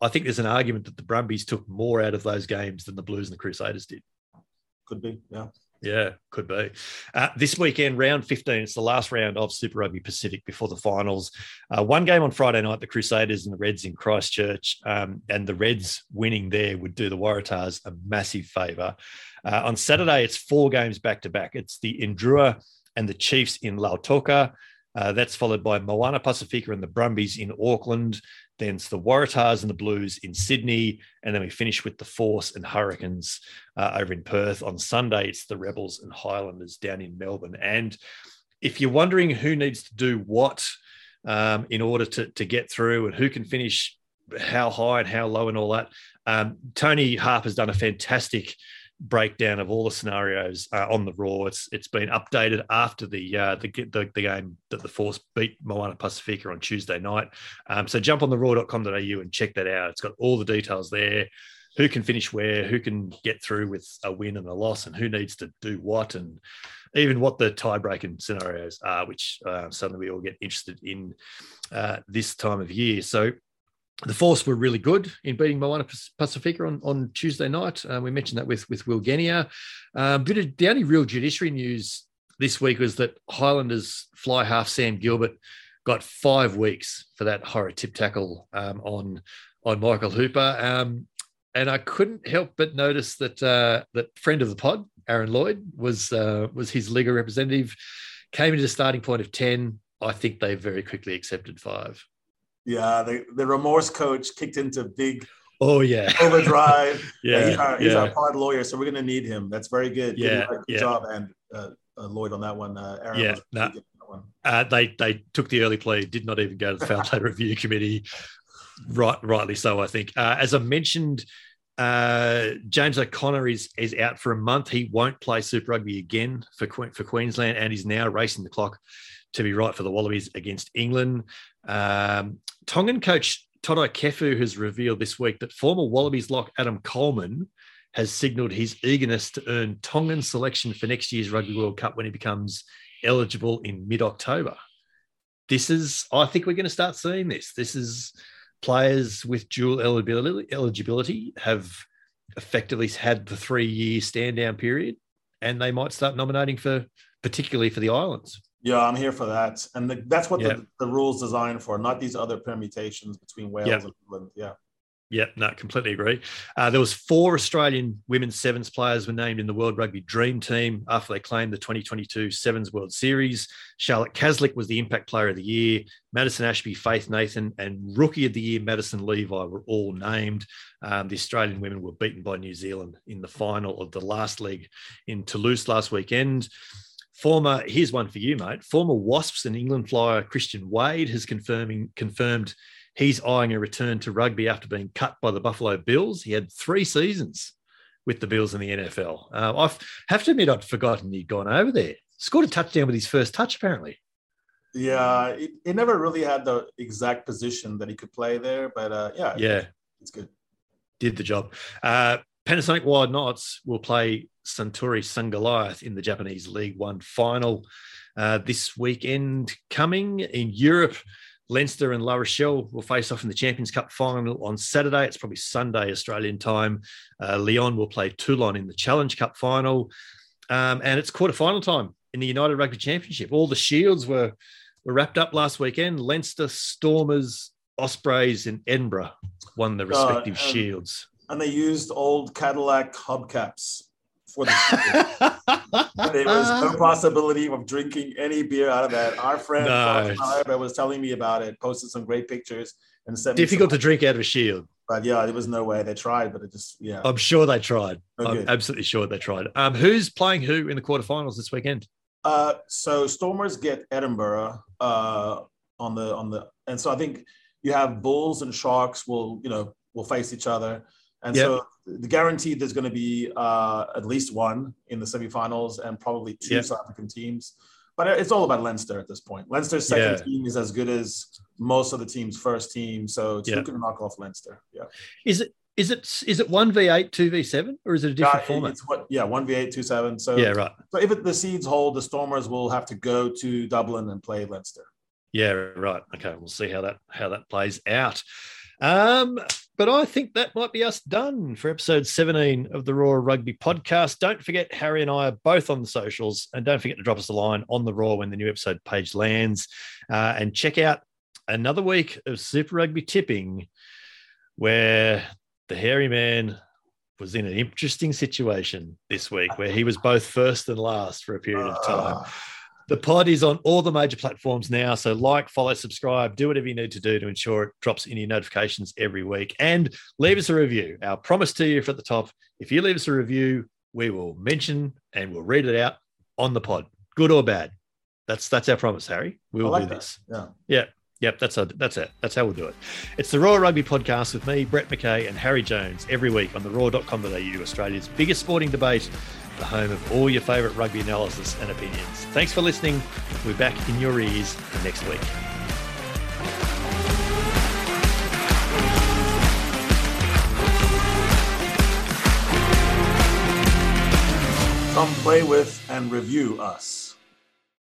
I think there's an argument that the Brumbies took more out of those games than the Blues and the Crusaders did. Could be, yeah. Yeah, could be. Uh, this weekend, round 15, it's the last round of Super Rugby Pacific before the finals. Uh, one game on Friday night, the Crusaders and the Reds in Christchurch. Um, and the Reds winning there would do the Waratahs a massive favour. Uh, on Saturday, it's four games back to back. It's the Indrua and the Chiefs in Lautoka. Uh, that's followed by Moana Pacifica and the Brumbies in Auckland. Then it's the Waratahs and the Blues in Sydney. And then we finish with the Force and Hurricanes uh, over in Perth. On Sunday, it's the Rebels and Highlanders down in Melbourne. And if you're wondering who needs to do what um, in order to, to get through and who can finish how high and how low and all that, um, Tony Harper's done a fantastic breakdown of all the scenarios uh, on the Roar. It's it's been updated after the, uh, the, the the game that the Force beat Moana Pacifica on Tuesday night. Um, so jump on the roar.com.au and check that out. It's got all the details there. Who can finish where? Who can get through with a win and a loss, and who needs to do what, and even what the tie-breaking scenarios are, which uh, suddenly we all get interested in uh, this time of year. So the Force were really good in beating Moana Pacifica on, on Tuesday night. Uh, we mentioned that with with Will Genia. Um, of the only real judiciary news this week was that Highlanders fly half Sam Gilbert got five weeks for that horror tip tackle um, on on Michael Hooper. Um, and I couldn't help but notice that uh, that friend of the pod, Aaron Lloyd, was uh, was his Liga representative. Came into the starting point of ten. I think they very quickly accepted five. Yeah, the, the remorse coach kicked into big oh yeah overdrive. yeah, he's our, he's yeah. our pod lawyer, so we're gonna need him. That's very good. Yeah, good, yeah. job, and uh, uh, Lloyd on that one. Uh, Aaron Yeah, nah. pretty good on that one. Uh, they they took the early plea, did not even go to the foul play review committee. Right, rightly so, I think. Uh, as I mentioned, uh, James O'Connor is is out for a month. He won't play Super Rugby again for for Queensland, and he's now racing the clock to be right for the Wallabies against England. Um, Tongan coach Toto Kefu has revealed this week that former Wallabies lock Adam Coleman has signalled his eagerness to earn Tongan selection for next year's Rugby World Cup when he becomes eligible in mid October. This is, I think we're going to start seeing this. This is players with dual eligibility, have effectively had the three year stand down period, and they might start nominating for, particularly for the islands. Yeah, I'm here for that, and the, that's what Yeah. the, the rules designed for, not these other permutations between Wales Yeah. and England. Yeah. Yep, no, completely agree. Uh, there was four Australian women's sevens players were named in the World Rugby Dream Team after they claimed the 2022 Sevens World Series. Charlotte Caslick was the Impact Player of the Year. Madison Ashby, Faith Nathan, and Rookie of the Year Madison Levi were all named. Um, the Australian women were beaten by New Zealand in the final of the last leg in Toulouse last weekend. Former, here's one for you, mate. Former Wasps and England flyer Christian Wade has confirming confirmed he's eyeing a return to rugby after being cut by the Buffalo Bills. He had three seasons with the Bills in the NFL. Uh, I have to admit, I'd forgotten he'd gone over there. Scored a touchdown with his first touch, apparently. Yeah, it, it never really had the exact position that he could play there, but uh, yeah, Yeah, it's good. did the job. Uh, Panasonic Wild Knights will play Suntory Sungoliath in the Japanese League One final uh, this weekend. Coming in Europe, Leinster and La Rochelle will face off in the Champions Cup final on Saturday. It's probably Sunday Australian time. Uh, Lyon will play Toulon in the Challenge Cup final, um, and it's quarter final time in the United Rugby Championship. All the shields were were wrapped up last weekend. Leinster, Stormers, Ospreys, and Edinburgh won the respective and- shields. And they used old Cadillac hubcaps for the. there was no possibility of drinking any beer out of that. Our friend No. Fatima was telling me about it, posted some great pictures, and sent me Difficult to drink out of a shield. But yeah, there was no way they tried, but it just yeah. I'm sure they tried. Okay. I'm absolutely sure they tried. Um, who's playing who in the quarterfinals this weekend? Uh, so Stormers get Edinburgh uh, on the on the, and so I think you have Bulls and Sharks will you know will face each other, and Yep. so the guaranteed there's going to be uh, at least one in the semifinals and probably two Yep. South African teams. But it's all about Leinster at this point. Leinster's second Yeah. team is as good as most of the team's first team, so it's Yeah. who can knock off Leinster. Yeah, Is it is it is it one v eight, two v seven, or is it a different Yeah, format? It's what yeah one v eight two seven. So Yeah, right. so if it, the seeds hold, the Stormers will have to go to Dublin and play Leinster. Yeah, right. Okay, we'll see how that how that plays out. Um, but I think that might be us done for episode 17 of the Roar Rugby podcast. Don't forget, Harry and I are both on the socials, and don't forget to drop us a line on the Roar when the new episode page lands. Uh, and check out another week of Super Rugby tipping, where the hairy man was in an interesting situation this week, where he was both first and last for a period of time. The pod is on all the major platforms now. So, like, follow, subscribe, do whatever you need to do to ensure it drops in your notifications every week. And leave us a review. Our promise to you for at the top if you leave us a review, we will mention and we'll read it out on the pod, good or bad. That's that's our promise, Harry. We will like do this. Yeah. Yeah. Yep, that's a, that's it. That's how we'll do it. It's the Roar Rugby podcast with me, Brett McKay, and Harry Jones every week on the roar.com.au, Australia's biggest sporting debate the home of all your favourite rugby analysis and opinions. Thanks for listening. We'll be back in your ears next week. Come play with and review us.